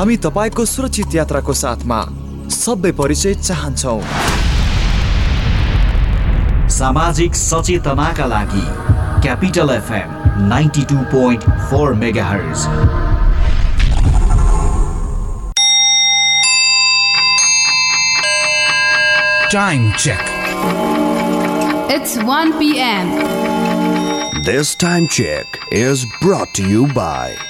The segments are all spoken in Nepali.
हामी तपाईँको सुरक्षित यात्राको साथमा सबै परिचय चाहन्छौ सामाजिक सचेतनाका लागि Capital FM ninety two point four mega hertz Time check. It's 1 p.m. This time check is brought to you by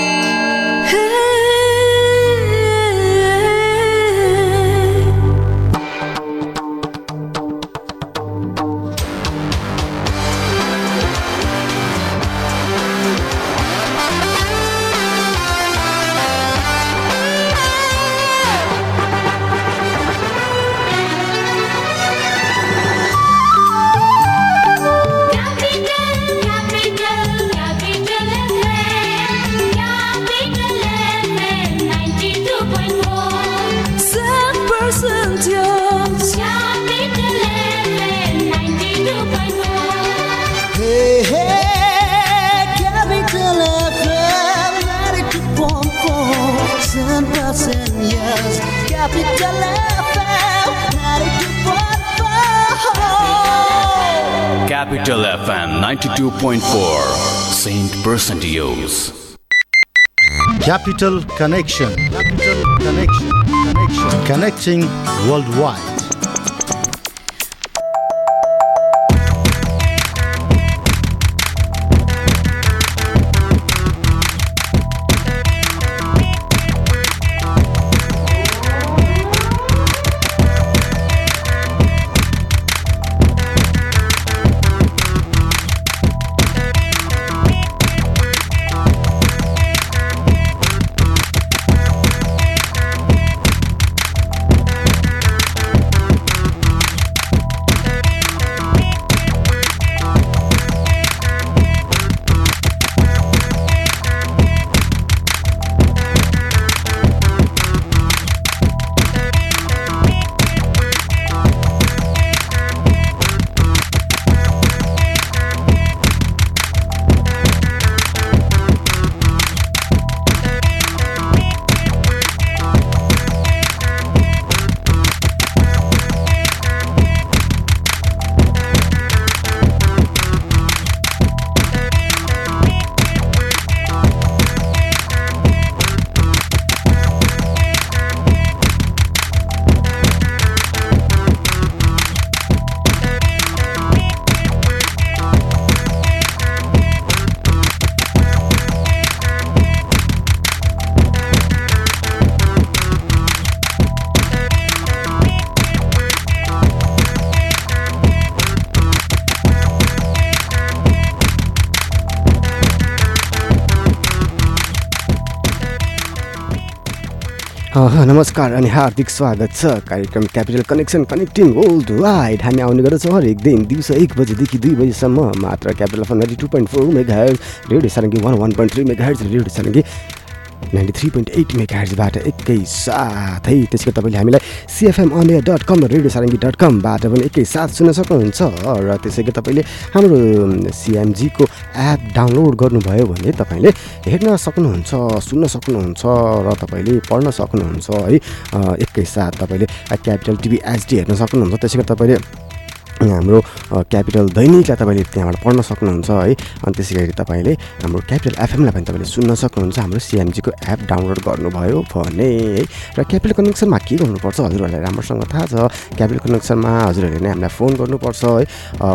92.4. Saint Percentios. Capital Connection. Capital Connection. Connection. Connecting worldwide. नमस्कार अनि हार्दिक स्वागत छ। कार्यक्रम Capital connection connecting world wide हामी आउने गर्दछौँ हरेक दिन दिउँसो एक बजीदेखि दुई बजीसम्म। मात्र Capital fun two point four mega radio Sarangi one one point three mega radio Sarangi ninety three point eight mega हेर्जबाट एकैसाथै त्यसको तपाईँले हामीलाई CFM on air dot com radio Sarangi dot कमबाट पनि एकैसाथ सुन्न सक्नुहुन्छ। र त्यसैको तपाईँले हाम्रो सिएमजीको एप डाउनलोड गर्नुभयो भने तपाईँले हेर्न सक्नुहुन्छ सुन्न सक्नुहुन्छ र तपाईँले पढ्न सक्नुहुन्छ है। एकैसाथ तपाईँले क्यापिटल टिभी एचडी हेर्न सक्नुहुन्छ। त्यसै गरी तपाईँले हाम्रो क्यापिटल दैनिकलाई तपाईँले त्यहाँबाट पढ्न सक्नुहुन्छ है। अनि त्यसै गरी तपाईँले हाम्रो क्यापिटल एफएमलाई पनि तपाईँले सुन्न सक्नुहुन्छ। हाम्रो सिएमजीको एप डाउनलोड गर्नुभयो भने है। र क्यापिटल कनेक्सनमा के गर्नुपर्छ हजुरहरूलाई राम्रोसँग थाहा छ। क्यापिटल कनेक्सनमा हजुरहरूले नै हामीलाई फोन गर्नुपर्छ है।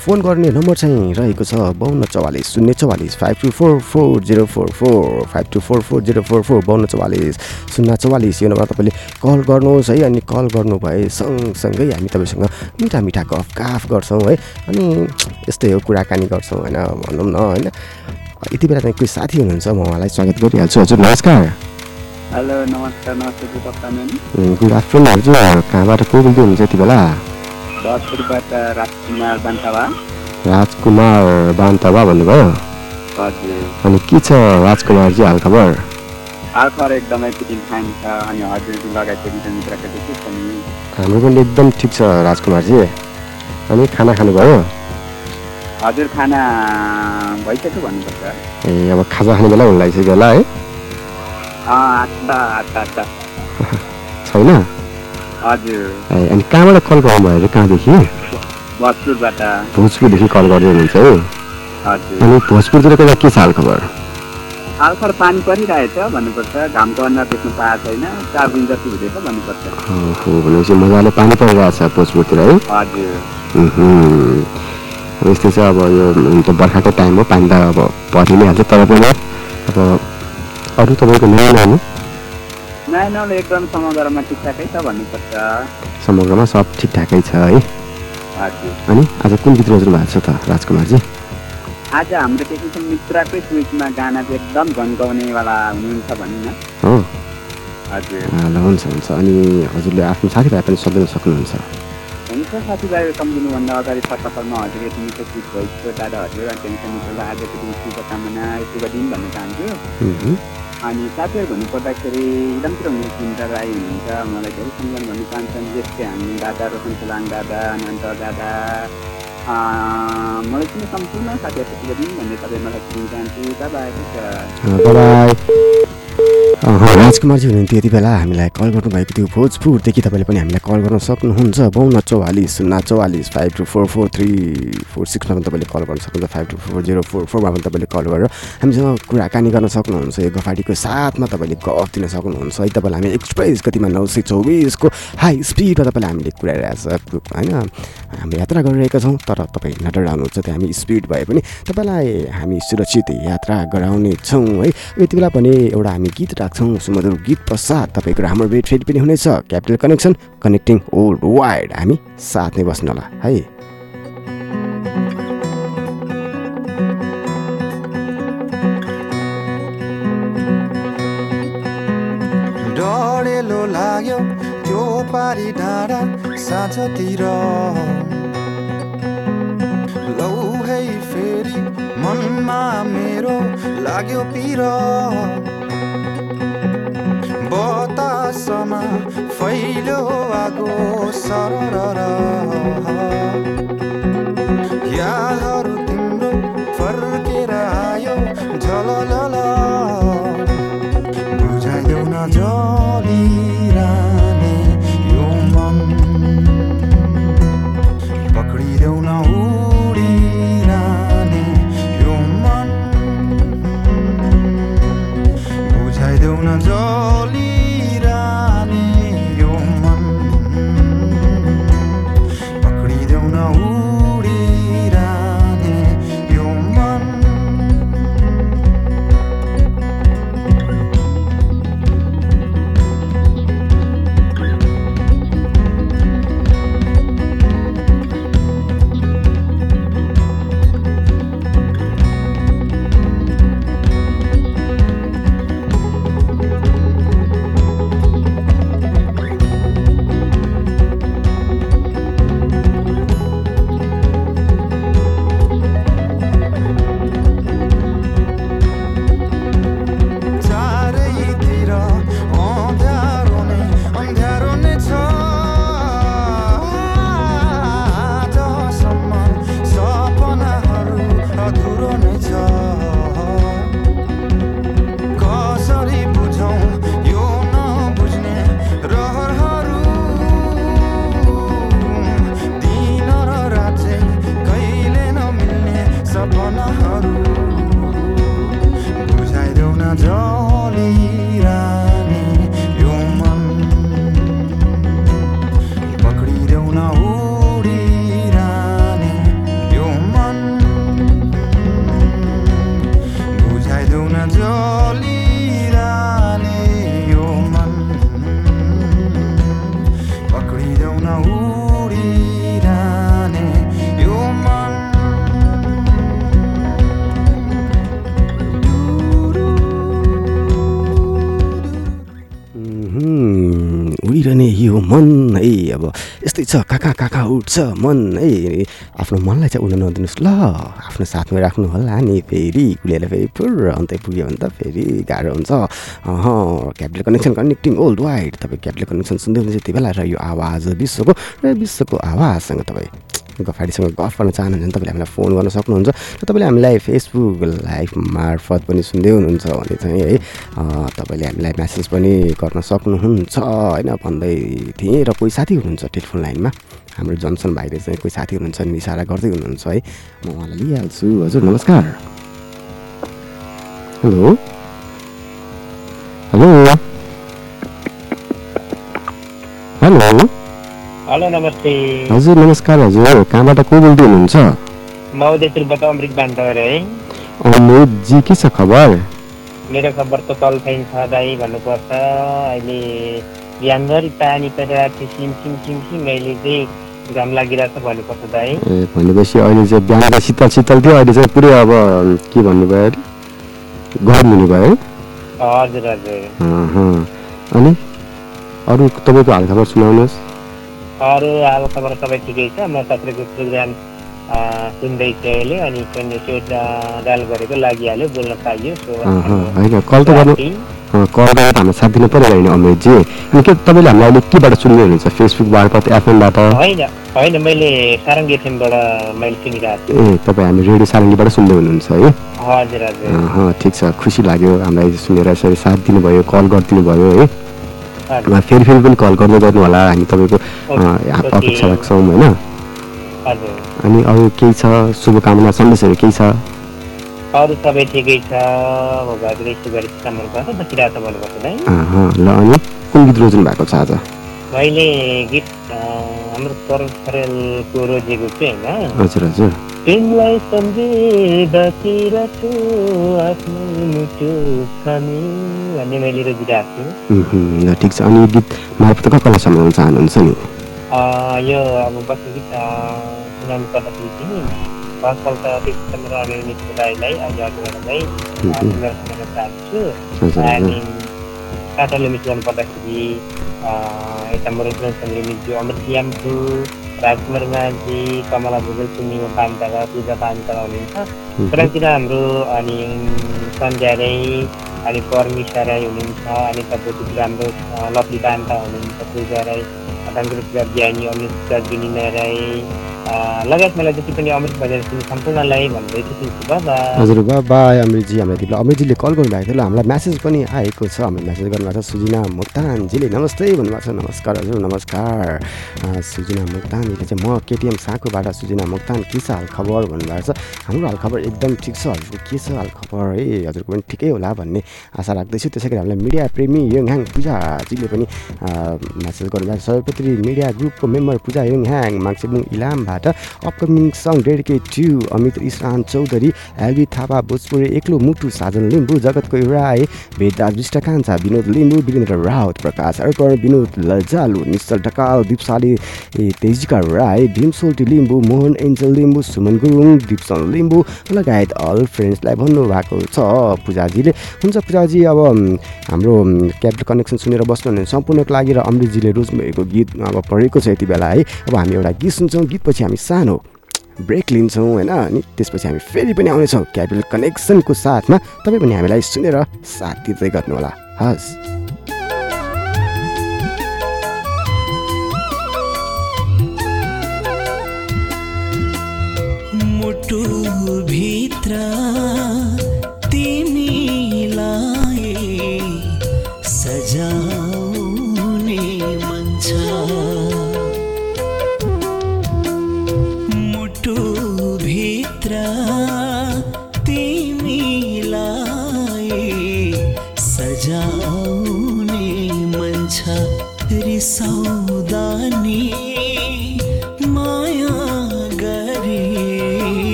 फोन गर्ने नम्बर चाहिँ रहेको छ बाउन्न चौवालिस शून्य चौवालिस five two four four zero four four five two four four zero four four बाउन्न चौवालिस शून्य चौवालिस यो नम्बर तपाईँले कल गर्नुहोस् है। अनि कल गर्नुभए सँगसँगै हामी तपाईँसँग मिठा मिठा गफ गर्छौँ है। अनि यस्तै हो कुराकानी गर्छौँ होइन भनौँ न होइन। यति बेला चाहिँ कोही साथी हुनुहुन्छ म उहाँलाई स्वागत गरिहाल्छु। हजुर नमस्कार। हेलो नमस्कार नमस्ते गुड आफ्टरनुन हजुर। कहाँबाट को बोल्दै हुनुहुन्छ यति बेला? राजकुमार बान्तवा भन्नुभयो? अनि के छ राजकुमारजी हालखबर हालखबर एकदमै फिटिङ फाइन छ अनि हजुर लगायतको मित्र मित्रको चाहिँ के छ नि हाम्रो पनि एकदम ठिक छ राजकुमारजी। अनि खाना खानुभयो? हजुर खाना भइसक्यो भन्नुपर्छ। ए अब खाजा खाने बेला हुन लागिसक्यो होला है? छैन? हजुर। ए, अनि कहाँबाट कल गर्नुभयो अरे? कहाँदेखि? भोजपुरबाट। भोजपुरदेखि कल गर्दै हुनुहुन्छ है? अनि भोजपुरतिरको यहाँ के छ हालखबर? हालखबर पानी परिरहेछ भन्नुपर्छ घामको अनुहार देख्नु पाएको छैन चार दिन जति हुँदैछ भन्नुपर्छ। भनेपछि मजाले पानी परिरहेछ भोजपुरतिर है? हजुर। यस्तै छ अब यो त बर्खाको टाइम हो पानी त अब परि नै हाल्छ। तर पनि अब अरू तपाईँको नयाँ नानी? नयाँ नौलो एकदम समग्रमा ठिकठाकै छ भन्नुपर्छ। समग्रमा सब ठिकठाकै छ है? अनि आज कुन गीत रोज्नु भएको छ त राजकुमारजी? आज हाम्रो टेक्निसियन मित्रकै स्विचमा गाना चाहिँ एकदम गन्काउनेवाला हुनुहुन्छ भनौँ न। हो हजुर। ल हुन्छ हुन्छ। अनि हजुरले आफ्नो साथीभाइ पनि सम्झिन सक्नुहुन्छ। हुन्छ साथीभाइहरू सम्झिनुभन्दा अगाडि सर्वप्रथम हजुर यति मिठो गीत भइसक्यो दादा हजुर अनि टेन्सन मित्रलाई आजको दिन शुभकामना शुभ दिन भन्न चाहन्छु। अनि साथीहरू भन्नुपर्दाखेरि इदमतिर हुने चिन्ता राई हुनुहुन्छ मलाई धेरै सम्झना भन्न चाहन्छन् जस्तै हामी दादा रोशन सोलाङ दादा अनन्त दादा mulai sini sampai sana saja sekian ini nanti sampai melihat kita bye bye bye राजकुमारजी हुनुहुन्थ्यो यति बेला। हामीलाई कल गर्नुभएको थियो भोजपुरदेखि। तपाईँले पनि हामीलाई कल गर्न सक्नुहुन्छ। बाउन्न चौवालिस शून्य चौवालिस five two four four three four सिक्समा पनि तपाईँले कल गर्न सक्नुहुन्छ। Five two four zero four फोरमा पनि तपाईँले कल गरेर हामीसँग कुराकानी गर्न सक्नुहुन्छ। यो गफाडीको साथमा तपाईँले गफ दिन सक्नुहुन्छ। है तपाईँलाई हामी एक्सप्रेस गतिमा नौ सय चौबिसको हाई स्पिडमा तपाईँलाई हामीले कुराइरहेको छ। होइन हामी यात्रा गरिरहेका छौँ तर तपाईँ नडराउनुहुन्छ। त्यो हामी स्पिड भए पनि तपाईँलाई हामी सुरक्षित यात्रा गराउने छौँ है यति बेला पनि एउटा हामी गीत राख्छौँ सुमधुर गीत पश्चात तपाईँको हाम्रो फेरि पनि हुनेछ। Capital connection connecting world wide. हामी साथ नै बस्नु होला है? डढेलो लाग्यो त्यो पारी डाँडा साँझतिर। लौ है फेरि मनमा मेरो लाग्यो पिर। बतासमा फैल्यो आगो सरर यादहरू तिम्रो फर्केर आयो झलल बुझाइदेऊ न जलिरहने यो मन। पक्रिदेऊ न उडिरहने यो मन। बुझाइदेऊ न जलिरहने यस्तै छ कहाँ कहाँ उठ्छ मन है आफ्नो मनलाई चाहिँ उड्न नदिनुहोस् ल। आफ्नो साथमा राख्नु होला नि फेरि कुलेर फेरि पुर अन्तै पुग्यो भने त फेरि गाह्रो हुन्छ। Capital connection connecting world wide तपाईँ क्यापिटल कनेक्सन सुन्दै हुनुहुन्छ यति बेला र यो आवाज विश्वको र विश्वको आवाजसँग तपाईँ गफाडीसँग गफ गर्न चाहनुहुन्छ भने तपाईँले हामीलाई फोन गर्न सक्नुहुन्छ र तपाईँले हामीलाई फेसबुक लाइभ मार्फत पनि सुन्दै हुनुहुन्छ भने चाहिँ है तपाईँले हामीलाई म्यासेज पनि गर्न सक्नुहुन्छ होइन भन्दै थिएँ। र कोही साथी हुनुहुन्छ टेलिफोन लाइनमा हाम्रो जनसन भाइले चाहिँ कोही साथी हुनुहुन्छ नि इसारा गर्दै हुनुहुन्छ है। म उहाँलाई लिइहाल्छु। हजुर नमस्कार। हेलो। हेलो। हेलो। हेलो नमस्ते हजुर नमस्कार हजुर। कहाँबाट को बोल्दै हुनुहुन्छ म उदयपुरबाट अमृत बान्तर है अमृतजी के छ खबर? मेरो खबर त तल छैन छ दाई भन्नुपर्छ। अहिले बिहानभरि पानी परिरहेको थियो सिम सिम सिम सिम अहिले चाहिँ घाम लागिरहेको छ भन्नुपर्छ दाई ए भनेपछि अहिले चाहिँ बिहान शीतल शीतल थियो। अहिले चाहिँ पुरै अब के भन्नुभयो? अरे गरम हुनुभयो हजुर हजुर। अनि अरू तपाईँको हालखबर सुनाउनुहोस्। अरू हाल खबर सबै ठिकै छ म तपाईँको प्रोग्राम सुन्दैछु अहिले अनि त्यो डायल गरेको लागिहाल्यो बोल्न पाइयो सो होइन कल त गर्नु कल गरेर हामीलाई साथ दिनु पऱ्यो होइन अमृतजी अनि के तपाईँले हामीलाई अहिले केबाट सुन्दै हुनुहुन्छ फेसबुक मार्फत एफएमबाट होइन होइन मैले सारङ्गी एफएमबाट मैले सुनिरहेको छु ए तपाईँ हामी रेडियो सारङ्गीबाट सुन्दै हुनुहुन्छ है हजुर हजुर ठिक छ खुसी लाग्यो हामीलाई सुनेर यसरी साथ दिनुभयो कल गरिदिनु भयो है फेरि फेरि पनि कल गर्दै गर्नु होला हामी तपाईँको। अपेक्षा राख्छौँ होइन अनि अरू केही छ शुभकामना सन्देशहरू केही छ अरू सबै ठिकै छ ल अनि कुन गीत रोज्नु भएको छ आज मैले गीत हाम्रो करण खरेलको रोजेको छु होइन हजुर हजुर तिमीलाई सम्झिँदा छु आफ्नो मुटु भन्ने मैले रोजिरहेको छु ठिक छ अनि यो गीत मार्फत कसलाई सम्झाउन चाहनुहुन्छ नि यो अब बस्ने गीत सुनाउनु पर्दाखेरि चाहिँ भर्खरपल्ट विक्रम र अनिल राईलाई अहिले हजुरहरूलाई सुनाउन चाहन्छु अनि मिस गर्नु पर्दाखेरि यता मरुद्र लिमिज्यू अमृत याम्पु राजकुमार माझी कमला भुजेल पूर्णिमा पान्ताका पूजा पान्ताका हुनुहुन्छ उतातिर हाम्रो अनि सन्ध्या राई अनि पर्मिसा राई हुनुहुन्छ अनि तपाईँतिर हाम्रो लक्ष्मी पान्ता हुनुहुन्छ पूजा राई डाङ्गुरतिर बिहानी अनुष्का अ, लगायत मलाई जति पनि अमृत बजार सुन्ने सम्पूर्णलाई भन्दै बाबा हजुर बा बाई अमृतजी हामीलाई दिनु अमृतजीले कल गर्नुभएको थियो ल हामीलाई म्यासेज पनि आएको छ हामीलाई म्यासेज गर्नुभएको छ सुजिना मोक्तानजीले नमस्ते भन्नुभएको छ नमस्कार हजुर नमस्कार सुजिना मोक्तानजीले चाहिँ म केटिएम साँकोबाट सुजिना मोक्तान के छ हालखबर भन्नुभएको छ हाम्रो हालखबर एकदम ठिक छ हजुरको के छ हालखबर है हजुरको पनि ठिकै होला भन्ने आशा राख्दैछु त्यसै गरी हामीलाई मिडिया प्रेमी योङहाङ पूजाजीले पनि म्यासेज गर्नुभएको छ सर्वपत्री मिडिया ग्रुपको member Puja Yonghang Mangsebung इलामबाट upcoming song dedicate to Amit Israan Chaudhary L B Thapa Bhojpuri एक्लो मुटु साजन लिम्बू जगतको राई विष्ट कान्छा विनोद लिम्बू वीरेन्द्र राउत प्रकाश अर्पण विनोद लजालु निश्चल ढकाल दिपशाली तेजिका राई भीम सोल्टी लिम्बू मोहन एन्जल लिम्बू सुमन गुरुङ दिपसन लिम्बू लगायत अल फ्रेन्ड्सलाई भन्नुभएको छ पूजाजीले हुन्छ पूजाजी अब हाम्रो क्यापिटल कनेक्सन सुनेर बस्नुहुने सम्पूर्णको लागि र अमृतजीले रोज्नुभएको गीत अब पढेको छ यति बेला है। अब हामी एउटा गीत सुन्छौँ। गीतपछि हामी सानो ब्रेक लिन्छौँ होइन? अनि त्यसपछि हामी फेरि पनि आउनेछौँ क्यापिटल कनेक्सनको साथमा। तपाईँ पनि हामीलाई सुनेर साथ दिँदै गर्नुहोला। हस्। भित्र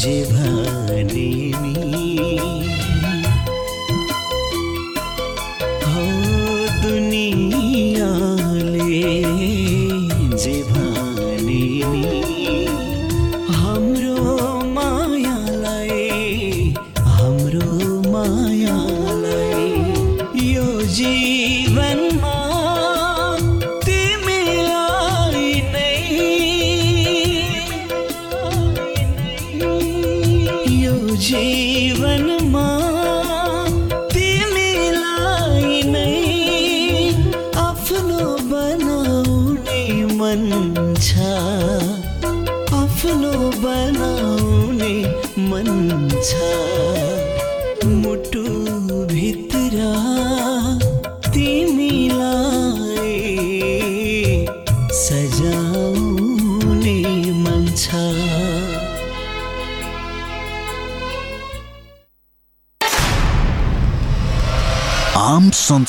जे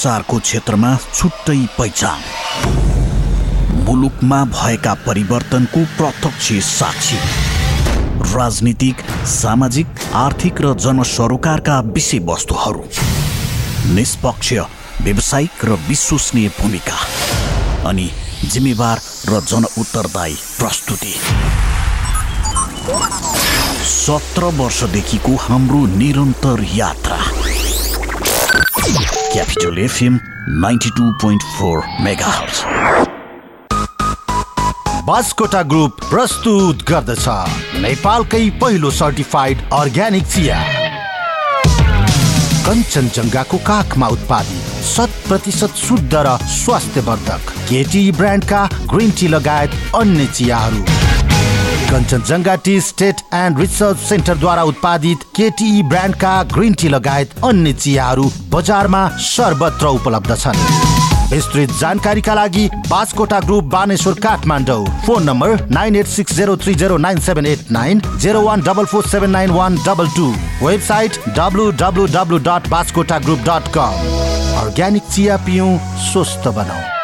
सञ्चारको क्षेत्रमा छुट्टै पहिचान। मुलुकमा भएका परिवर्तनको प्रत्यक्ष साक्षी। राजनीतिक सामाजिक आर्थिक र जनसरोकारका विषयवस्तुहरू। निष्पक्ष व्यावसायिक र विश्वसनीय भूमिका। अनि जिम्मेवार र जनउत्तरदायी प्रस्तुति। सत्र वर्षदेखिको हाम्रो निरन्तर यात्रा। Two point four mega Baskota group प्रस्तुत गर्दछ। नेपालकै पहिलो सर्टिफाइड अर्ग्यानिक चिया। कञ्चनजङ्घाको काखमा उत्पादित शत प्रतिशत शुद्ध र स्वास्थ्यवर्धक केटी ब्रान्डका ग्रिन टी लगायत अन्य चियाहरू। Kanchenjunga tea estate and research सेन्टरद्वारा उत्पादित केटी ब्रान्डका ग्रिन टी लगायत अन्य चियाहरू बजारमा सर्वत्र उपलब्ध छन्। विस्तृत जानकारीका लागि Baskota group Baneshwor Kathmandu. Phone number nine eight six zero three zero nine seven eight nine zero one double four seven nine one double two. Website W W W dot Baskota group dot com. Organic चिया पिउँ स्वस्थ बनाऊ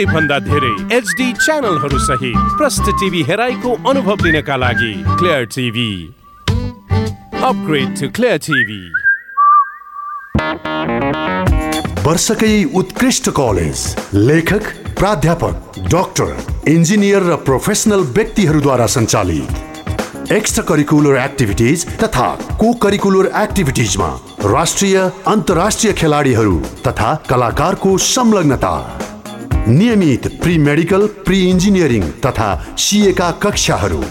धेरै भन्दा धेरै एचडी च्यानलहरू सहित प्रष्ट टिभी हेराइको अनुभव लिनका लागि clear TV upgrade to clear TV वर्षकै उत्कृष्ट कलेज लेखक प्राध्यापक डाक्टर इन्जिनियर र प्रोफेसनल व्यक्तिहरूद्वारा सञ्चालित। एक्स्ट्रा करिकुलर एक्टिभिटिज तथा को करिकुलर एक्टिभिटिजमा राष्ट्रिय अन्तर्राष्ट्रिय खेलाडीहरू तथा कलाकारको संलग्नता। नियमित प्री मेडिकल प्री इन्जिनियरिङ तथा सिएका कक्षाहरू।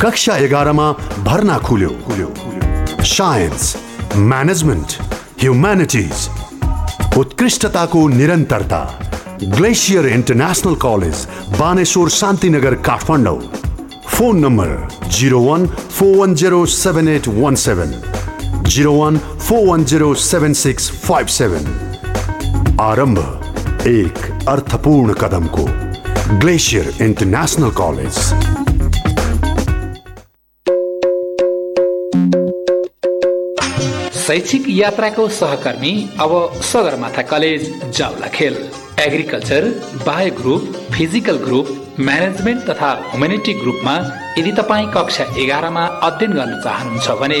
कक्षा एघारमा भर्ना खुल्यो। साइन्स म्यानेजमेन्ट ह्युम्यानिटिज उत्कृष्टताको निरन्तरता glacier international college Baneshwor Shantinagar Kathmandu. Phone number zero one four one zero seven eight one seven zero one four one zero seven six five seven आरम्भ। एक अर्थपूर्ण कदमको ग्लेसियर इन्टरनेसनल कलेज। शैक्षिक यात्राको सहकर्मी अब Sagarmatha college Jawalakhel agriculture bio group physical group management तथा ह्युमेनिटी ग्रुपमा यदि तपाईँ कक्षा एघारमा अध्ययन गर्न चाहनुहुन्छ भने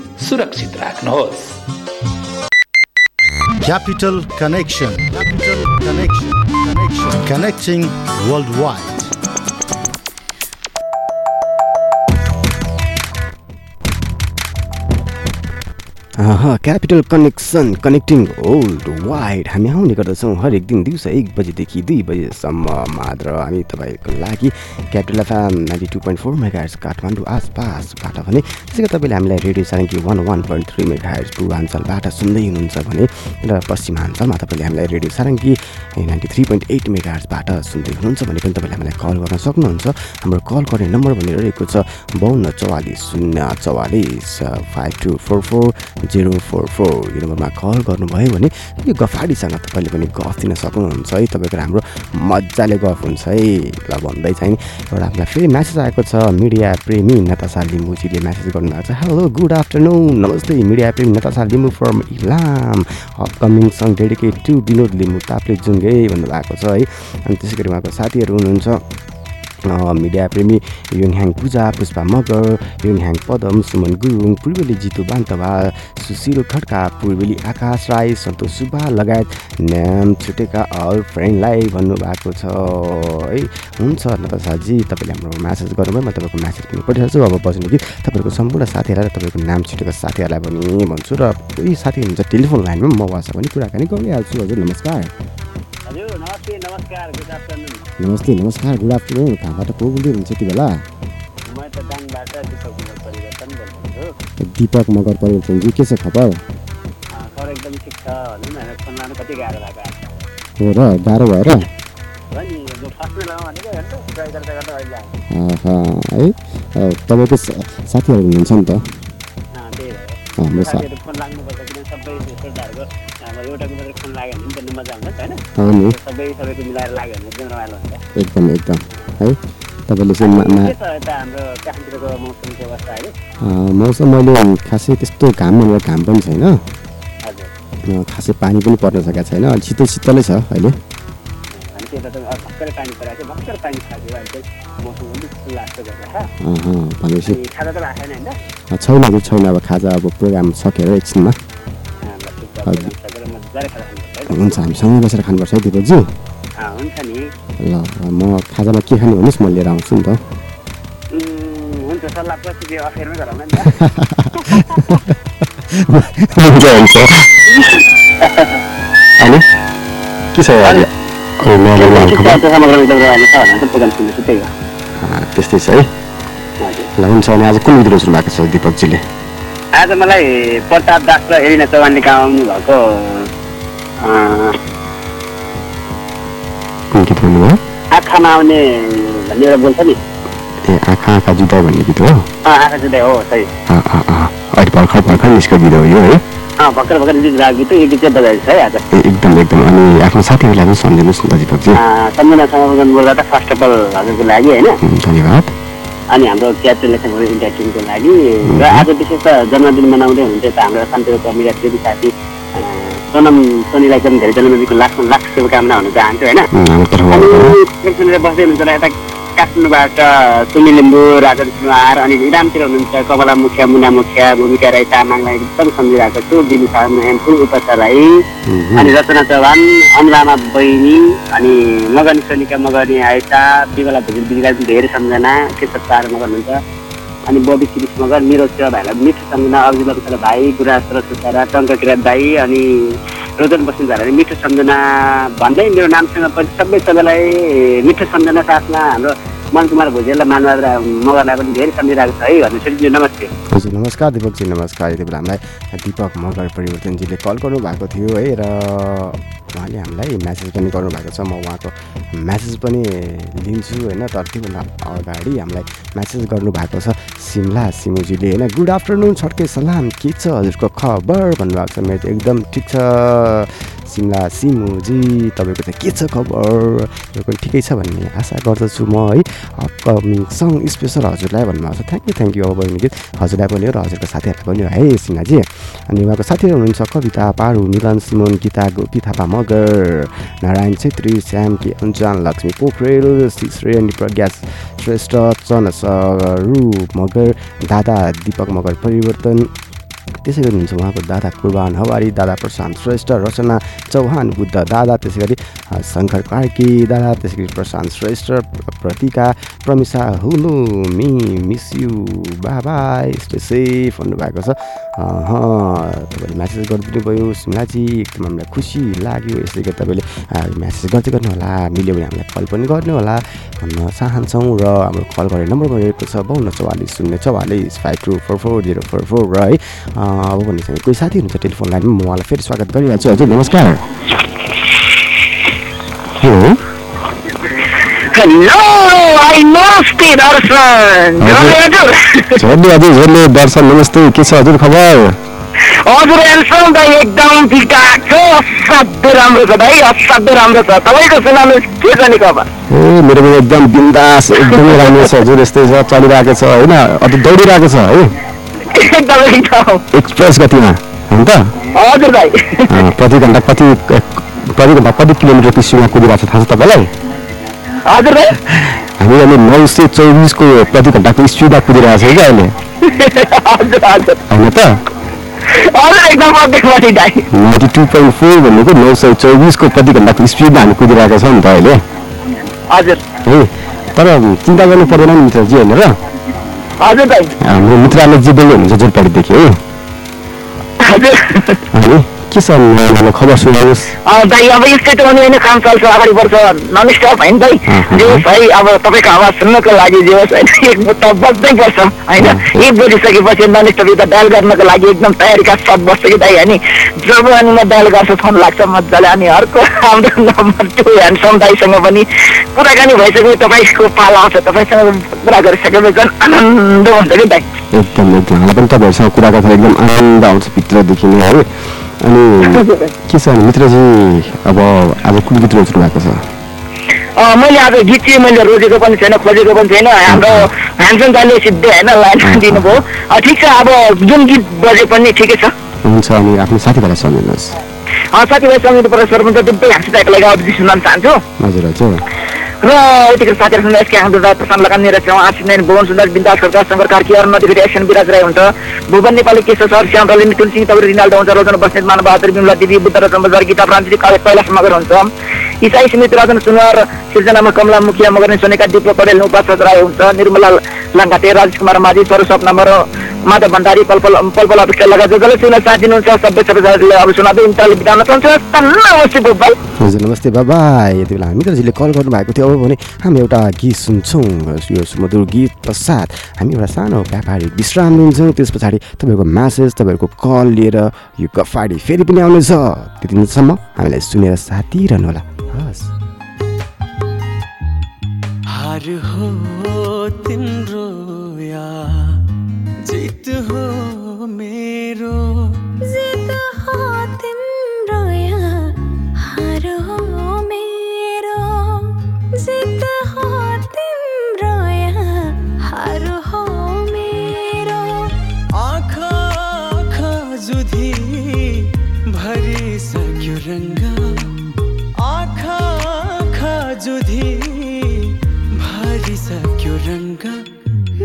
सुरक्षित राख्नुहोस् Capital Connection. Capital Connection. Connection. Connecting worldwide. Capital connection connecting world wide हामी आउने गर्दछौँ हरेक दिन दिउँसो एक बजीदेखि दुई बजीसम्म। मात्र हामी तपाईँको लागि capital FM ninety two point four megahertz Kathmandu आसपासबाट भने त्यसै गरी तपाईँले हामीलाई radio Sarangi one one point three megahertz पूर्वाञ्चलबाट सुन्दै हुनुहुन्छ भने र पश्चिमाञ्चलमा तपाईँले हामीलाई radio Sarangi ninety three point eight mega हर्सबाट सुन्दै हुनुहुन्छ भने पनि तपाईँले हामीलाई कल गर्न सक्नुहुन्छ। हाम्रो कल गर्ने नम्बर भनिरहेको छ बाहन्न चौवालिस शून्य चौवालिस five two four four zero four four यो नम्बरमा कल गर्नुभयो भने यो गफाडीसँग तपाईँले पनि गफ दिन सक्नुहुन्छ है। तपाईँको राम्रो मजाले गफ हुन्छ है। ल भन्दै चाहिँ एउटा हामीलाई फेरि म्यासेज आएको छ मिडिया प्रेमी नतासा लिम्बुजीले म्यासेज गर्नुभएको छ। हेलो गुड आफ्टरनुन नमस्ते मिडिया प्रेमी Natasha Limbu from Ilam. Upcoming song dedicate to Binod Limbu Taple Junge भन्नुभएको छ है। अनि त्यसै गरी उहाँको साथीहरू हुनुहुन्छ। मिडिया प्रेमी युङह्याङ पूजा पुष्पा मगर युङह्याङ पदम सुमन गुरुङ पूर्वेली जितु बान्तवा सुशिरो खड्का पूर्वेली आकाश राई सन्तोष सुब्बा लगायत नाम छुटेका अल फ्रेन्डलाई भन्नुभएको छ। है हुन्छ नतासाजी तपाईँले हाम्रो म्यासेज गर्नुभयो म तपाईँको म्यासेज पनि पठाइहाल्छु अब बस्नु कि तपाईँहरूको सम्पूर्ण साथीहरूलाई तपाईँको नाम छुटेको साथीहरूलाई पनि भन्छु र कोही साथी हुनुहुन्छ टेलिफोन लाइनमा म उहाँसँग पनि कुराकानी गरिहाल्छु हजुर नमस्कार। नमस्ते नमस्कार गुड आफ्टरनुन कहाँबाट को बोल्दै हुनुहुन्छ यति बेला दिपक मगर परिवर्तनजी के छ खबर? हो र गाह्रो भएर हो? तपाईँको साथीहरू हुनुहुन्छ नि त? हाम्रो एउटाको मात्रै फोन लाग्यो भने पनि त मजा हुन्छ होइन। सबै सबैको मिलाएर लाग्यो भने एकदम रमाइलो हुन्छ। एकदम एकदम। है? तपाईँले चाहिँ हाम्रो काठमाडौँको मौसमको अवस्था मौसम अहिले खासै त्यस्तो घाम भनेर घाम पनि छैन। खासै पानी पनि पर्न सकेको छैन। अलि शीतल शीतलै छ अहिले। अलिक भनेपछि छैन छैन अब खाजा अब प्रोग्राम सकेर एकछिनमा। हुन्छ हामी सँगै बसेर खानुपर्छ है दिपकजी ल म खाजामा के खाने भन्नुहोस् म लिएर आउँछु नि त। हुन्छ हुन्छ अनि? के छ त्यस्तै छ है। ल हुन्छ अनि आज कुन गीत रोज्नु भएको छ दिपकजीले आज मलाई प्रताप दास र एरिना चौहानले गाउनु भएको। अँ, कुन गीत भन्नुभयो? आँखामा आउने भन्ने एउटा बोल्छ नि। ए आँखा आँखा जुदा भन्ने गीत हो? आँखा जुदाइ हो सही। अहिले भर्खर भर्खर निस्केको गीत हो यो है? भर्खर भर्खर भएको गीत यो गीत चाहिँ बजाइन्छ है आज। एकदम एकदम। अनि आफ्नो साथीहरूलाई पनि सम्झिनुहोस् न अँ, सम्झना बोल्दा त फर्स्ट अफ अल हजुरको लागि होइन? धन्यवाद। अनि हाम्रो क्याप्टन लेखनको इन्डिया टिमको लागि। र आज विशेष त जन्मदिन मनाउँदै हुनुहुन्छ यता हाम्रो शान्तिको मिरा प्रेमी साथी सोनम सोनीलाई चाहिँ धेरै जन्मदिनको लाख लाख शुभकामना हुन चाहन्छु होइन? बस्दै हुनुहुन्छ र यता काठमाडौँबाट सुमी लिम्बू राजा कुमार अनि इरामतिर हुनुहुन्छ कमला मुखिया मुना मुखिया भूमिका राई तामाङलाई एकदम सम्झिरहेको छु। बिनु शर्मा फुल उपचार राई अनि रचना चौहान अनुरामा बहिनी अनि मगनी सोनिका मगनी आयसा बिमला भुजेल पनि धेरै सम्झना केशव चार मगर हुनुहुन्छ। अनि बबी शिरिष मगर निरज सेवा भाइलाई मिठो सम्झना अघि बक्सर भाइ गुराज र सुतारा टङ्क किरात दाई अनि रोजन बस्नु भाइलाई मिठो सम्झना भन्दै मेरो नामसँग पनि सबै सबैलाई मिठो सम्झना साथमा हाम्रो मनकुमार भुजेललाई मानव मगरलाई पनि धेरै सम्झिरहेको छ है भन्नु नमस्ते। हजुर नमस्कार दिपकजी नमस्कार यति बेला हामीलाई दिपक मगर परिवर्तनजीले कल गर्नुभएको थियो है र उहाँले हामीलाई म्यासेज पनि गर्नुभएको छ। म उहाँको म्यासेज पनि लिन्छु होइन तर त्योभन्दा अगाडि हामीलाई म्यासेज गर्नुभएको छ सिमला सिमुजीले होइन। गुड आफ्टरनुन छड्के सलाम के छ हजुरको खबर भन्नुभएको छ। मेरो एकदम ठिक छ। सिमला सिमुजी तपाईँको चाहिँ के छ खबर? यो पनि ठिकै छ भन्ने आशा गर्दछु म है। अपकमिङ सङ स्पेसल हजुरलाई भन्नुभएको छ। थ्याङ्क यू थ्याङ्क यू अब बहिनी गीत हजुरलाई पनि हो र हजुरको साथीहरूलाई पनि हो। है सिमलाजी। अनि उहाँको साथीहरू हुनुहुन्छ कविता पारू मिलन सिमोन गीता गोपी थापा मगर नारायण छेत्री श्याम के अन्जान लक्ष्मी पोखरेल श्री अनि प्रज्ञा श्रेष्ठ चन सरू मगर दादा दिपक मगर परिवर्तन। त्यसै गरी हुनुहुन्छ उहाँको दादा कुर्बान हवारी दादा प्रशान्त श्रेष्ठ रचना चौहान बुद्ध दादा त्यसै गरी शङ्कर कार्की दादा त्यसै गरी प्रशान्त श्रेष्ठ प्रतिका प्रमिसा हुनु मी मिस यु बाबा स्टे सेफ भन्नुभएको छ। तपाईँले म्यासेज गरिदिनु भयो सिमलाजी एकदम हामीलाई खुसी लाग्यो। यसै गरी तपाईँले म्यासेज गर्दै गर्नुहोला मिल्यो भने हामीलाई कल पनि गर्नुहोला। भन्न चाहन्छौँ र हाम्रो कल गर्ने नम्बर रहेको छ बाहन्न चौवालिस शून्य चौवालिस five two four four zero four four र है। अब भनेपछि कोही साथी हुनुहुन्छ टेलिफोन लाइनमा? म उहाँलाई फेरि स्वागत गरिरहेको छु हजुर नमस्कार। हेलो। हेलो दर्शन। नमस्ते। के छ हजुर खबर? हजुर एल्सम दाई एकदम ठिकठाक छ। असाध्यै राम्रो छ दाई असाध्यै राम्रो छ। तपाईँको सुनाउनु के छ नि खबर? ए मेरो एकदम बिन्दास एकदमै राम्रो छ। हजुर यस्तै छ चलिरहेको छ होइन? अझ दौडिरहेको छ है? एक्सप्रेस गतिमा हो त? हजुर अँ, प्रति घन्टा कति प्रति घन्टा कति किलोमिटर स्पिडमा कुदिरहेको छ थाहा छ तपाईँलाई? हजुर दाई हामी अहिले नौ सय चौबिसको प्रति घन्टाको स्पिडमा कुदिरहेको छ क्या अहिले। होइन त? नाइन्टी टू पोइन्ट फोर भनेको नौ सय चौबिसको प्रति घन्टाको स्पिडमा हामी कुदिरहेको छ नि त अहिले। हजुर। है तर चिन्ता गर्नु पर्दैन नि मित्रजी होइन र। हाम्रो मित्रले जे बोल्नु हुनुहुन्छ जोरपाटीदेखि है। के छ खबर सुन्नुहोस् अँ, दाई अब त हुने होइन काम चल्छ अगाडि बढ्छ। नन स्टप होइन दाई जे होस् है अब तपाईँको आवाज सुन्नको लागि जे होस् होइन एक त बज्दै पर्छ होइन। एक बजिसकेपछि नन स्टप यता डायल गर्नको लागि एकदम तयारीका सब बस्छ कि दाई अनि जब अनि म डायल गर्छु फोन लाग्छ मजाले अनि अर्को हाम्रो नम्बर टू ह्यान्डसम दाईसँग पनि कुराकानी भइसक्यो तपाईँको पाला आउँछ तपाईँसँग कुरा गरिसकेपछि झन् आनन्द हुन्छ कि दाई एकदम एकदम। पनि तपाईँहरूसँग कुरा गर्दा एकदम आनन्द आउँछ भित्रदेखि नै है। अनि के छ भने मित्रजी अब आज कुन गीत रोज्नु भएको छ? मैले आज गीत चाहिँ मैले रोजेको पनि छैन खोजेको पनि छैन। हाम्रो ह्यान्सन दाले सिधै होइन लाइन दिनुभयो। ठिक छ अब जुन गीत बजे पनि ठिकै छ। हुन्छ अनि आफ्नो साथीभाइलाई सम्झिनुहोस्। साथीभाइ सङ्गीत परस्पर पनि दुबै हाँसी दाइको लागि अभिजी सुनाउन चाहन्छु। हजुर हजुर। र यतिखेर साथीहरूसँग हाम्रो दादा प्रशान्त लगानी रहेछ आशिष भुवन सुन्दर बिन्दास खड्का शङ्कर कार्की अरू नदीको एसन विराज राई हुन्छ भुवन नेपाली केशव सर श्याम रलिनी तुलसी तपाईँ रिनाल्डो हुन्छ रोजन बस्नेत मानव बहादुर बिमला दिदी बुद्ध रचन बजार गीता प्रान्तिक कैलाश मगर हुन्छ इसाई समिति राजन सुनवार सृजनामा कमला मुखिया मगर सोनेका दिपक पटेल उपास राई हुन्छ निर्मला लाङ्गाटे राजेश कुमार माझी सब नम्बर माधव भण्डारी पलपल पलपल अफिसलाई लगाएर जसले सुन्न साथ दिनुहुन्छ सबै सबैजनाले अब सुनाउँदै इन्टरले बिताउन चाहन्छु नमस्ते हजुर नमस्ते बाबा यति बेला मित्रजीले कल गर्नुभएको थियो अब भने हामी एउटा गीत सुन्छौँ। यो सुमधुर गीत पश्चात हामी एउटा सानो व्यापारिक विश्राम लिन्छौँ। त्यस पछाडि तपाईँहरूको म्यासेज तपाईँहरूको कल लिएर यो गफाडी फेरि पनि आउनेछ। त्यति दिनसम्म हामीलाई सुनेर साथ दिइरहनु होला हस्। हार हो तिम्रो या जित हो मेरो। रङ्ग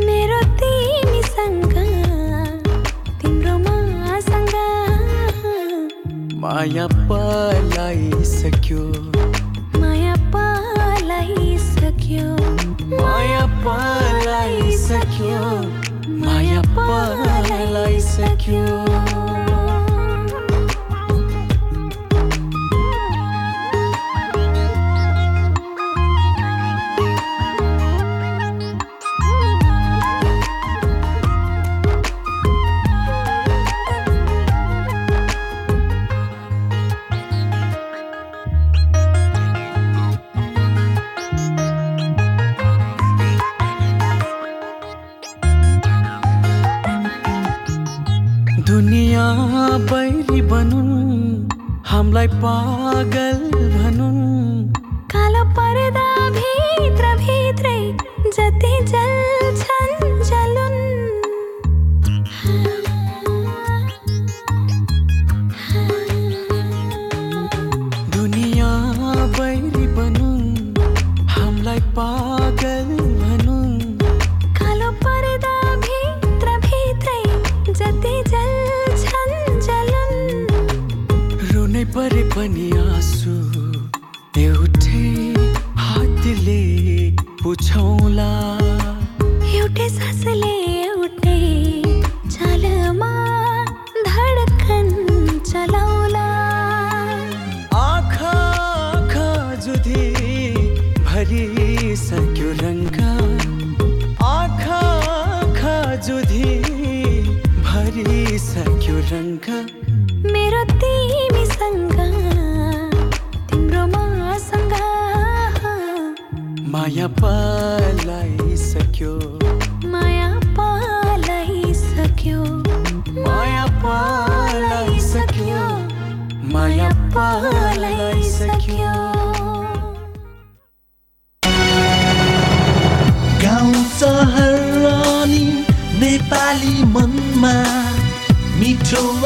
मेरो तिमीसँग तिम्रो मासँग माया पलाइसक्यो। माया पलाइसक्यो। माया पलाइसक्यो। माया पलाइसक्यो।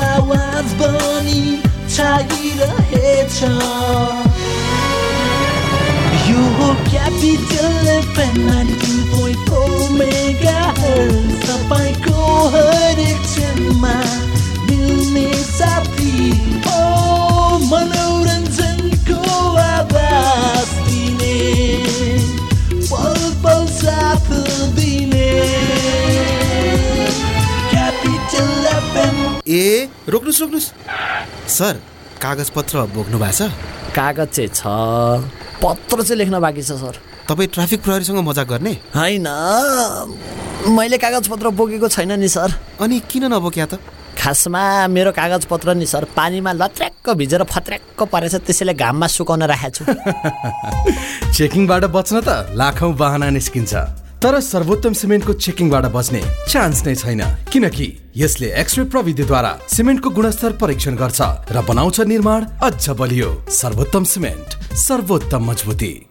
आवाज बनी छाइरहेछ यो हो क्यापिटल तपाईँको हरेक क्षणमा मिल्ने साथी हो मनोरञ्जनको आवाज दिने पल पल साथ दिने ए रोक्नुहोस् रोक्नुहोस्। सर कागज पत्र बोक्नु भएको छ? कागज चाहिँ छ पत्र चाहिँ लेख्न बाँकी छ सर। तपाईँ ट्राफिक प्रहरीसँग मजाक गर्ने? होइन मैले कागज पत्र बोकेको छैन नि सर। अनि किन नबोक्या त? खासमा मेरो कागज पत्र नि सर पानीमा लत्र्याक्क भिजेर फत्र्याक्क परेछ त्यसैले घाममा सुकाउन राखेको छु। चेकिङबाट बच्न त लाखौँ बाहना निस्किन्छ। तर सर्वोत्तम सिमेन्टको चेकिङबाट बच्ने चान्स नै छैन। किनकि यसले एक्सरे प्रविधिद्वारा सिमेन्टको गुणस्तर परीक्षण गर्छ र बनाउँछ निर्माण अझ बलियो। सर्वोत्तम सिमेन्ट सर्वोत्तम मजबुती।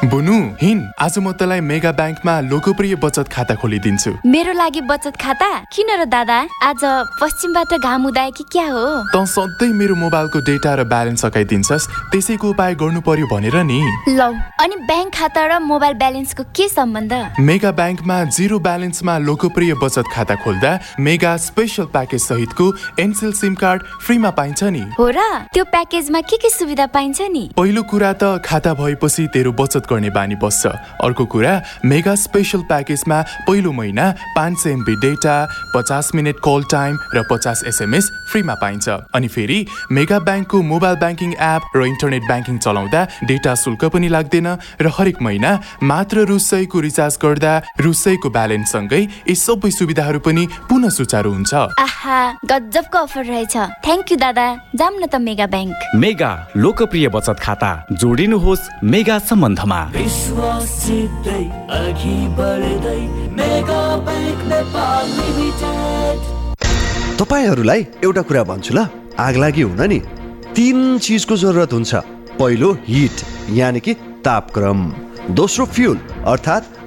बुनु हिन आज म तँलाई मेगा ब्याङ्कमा लोकप्रिय बचत खाता खोलिदिन्छु। मेरो लागि बचत खाता? किन र दादा? आज पश्चिमबाट घाम उदाए कि क्या हो? तँ सधैँ मेरो मोबाइलको डेटा र ब्यालेन्स सकाइदिन्छस् त्यसैको उपाय गर्नु पर्यो भनेर नि। लौ अनि ब्याङ्क खाता र मोबाइल ब्यालेन्सको के सम्बन्ध? मेगा ब्याङ्कमा जिरो ब्यालेन्समा लोकप्रिय बचत खाता खोल्दा मेगा स्पेसल प्याकेज सहितको एनसेल सिम कार्ड फ्रीमा पाइन्छ नि। हो र त्यो प्याकेजमा के के सुविधा पाइन्छ नि? पहिलो कुरा त खाता भएपछि तेरो बचत गर्ने बानी बस्छ। अर्को कुरा मेगा स्पेसल प्याकेजमा पहिलो महिना पाँच सय एमबी डेटा पचास मिनट कल टाइम र पचास एसएमएस फ्रीमा पाइन्छ। अनि फेरि मेगा ब्याङ्कको मोबाइल ब्याङ्किङ एप र इन्टरनेट ब्याङ्किङ चलाउँदा डेटा शुल्क पनि लाग्दैन र हरेक महिना मात्र रु सयको रिचार्ज गर्दा रु सयको ब्यालेन्ससँगै यी सबै सुविधाहरू पनि पुनः सुचारू हुन्छ। आहा गजबको अफर रहेछ। थ्याङ्क यू दादा। जाम न त मेगा ब्याङ्क। मेगा लोकप्रिय बचत खाता। जोडिनुहोस् मेगा सम्बन्धमा। लिमिटेड तपाईँहरूलाई एउटा कुरा भन्छु ल। आगलागी हुन नि। तिन चिजको जरुरत हुन्छ। पहिलो हिट यानि कि तापक्रम। दोस्रो फ्युल अर्थात्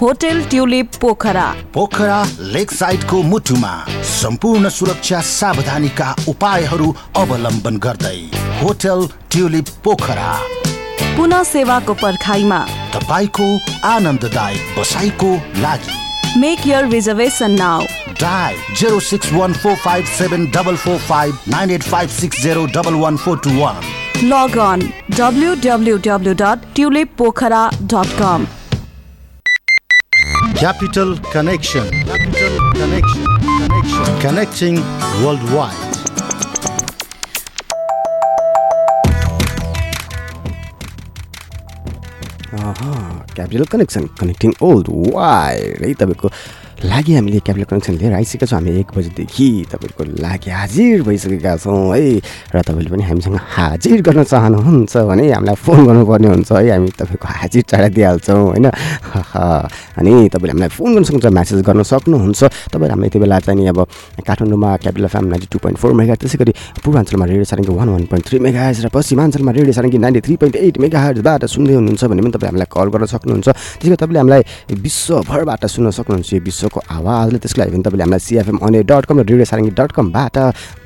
Hotel tulip Pokhara. Pokhara lake साइडको मुटुमा सम्पूर्ण सुरक्षा सावधानीका उपायहरू अवलम्बन गर्दै होटल ट्युलिप पोखरा। पुनः सेवाको पर्खाइमा तपाईँको आनन्ददायक बसाइको लागि। Make your reservation now Dial 061457445985601141 log on www.tulippokhara.com Capital Connection. Capital Connection. Connection. Connecting worldwide. Capital connection connecting worldwide है तपाईँको लागि हामीले क्यापिटल कनेक्सन लिएर आइसकेका छौँ। हामी एक बजीदेखि तपाईँको लागि हाजिर भइसकेका छौँ है। र तपाईँले पनि हामीसँग हाजिर गर्न चाहनुहुन्छ भने हामीलाई फोन गर्नुपर्ने हुन्छ है। हामी तपाईँको हाजिर चढाइदिइहाल्छौँ होइन। अनि तपाईँले हामीलाई फोन गर्न सक्नुहुन्छ म्यासेज गर्न सक्नुहुन्छ। तपाईँले हामीलाई यति बेला चाहिँ अब काठमाडौँमा capital FM ninety two point four mega त्यसै गरी पूर्वाञ्चलमा radio Sarangi one one point three mega र पश्चिमाञ्चलमा radio Sarangi ninety three point eight mega हर्जबाट सुन्दै हुनुहुन्छ भने पनि तपाईँ हामीलाई कल गर्न सक्नुहुन्छ। त्यसै गरी तपाईँले हामीलाई विश्वभरबाट सुन्न सक्नुहुन्छ। यो विश्वको आवाजले त्यसको लागि भने तपाईँले हामीलाई सिएफएम अने डट कम र रेडियो सारङ्गी डट कमबाट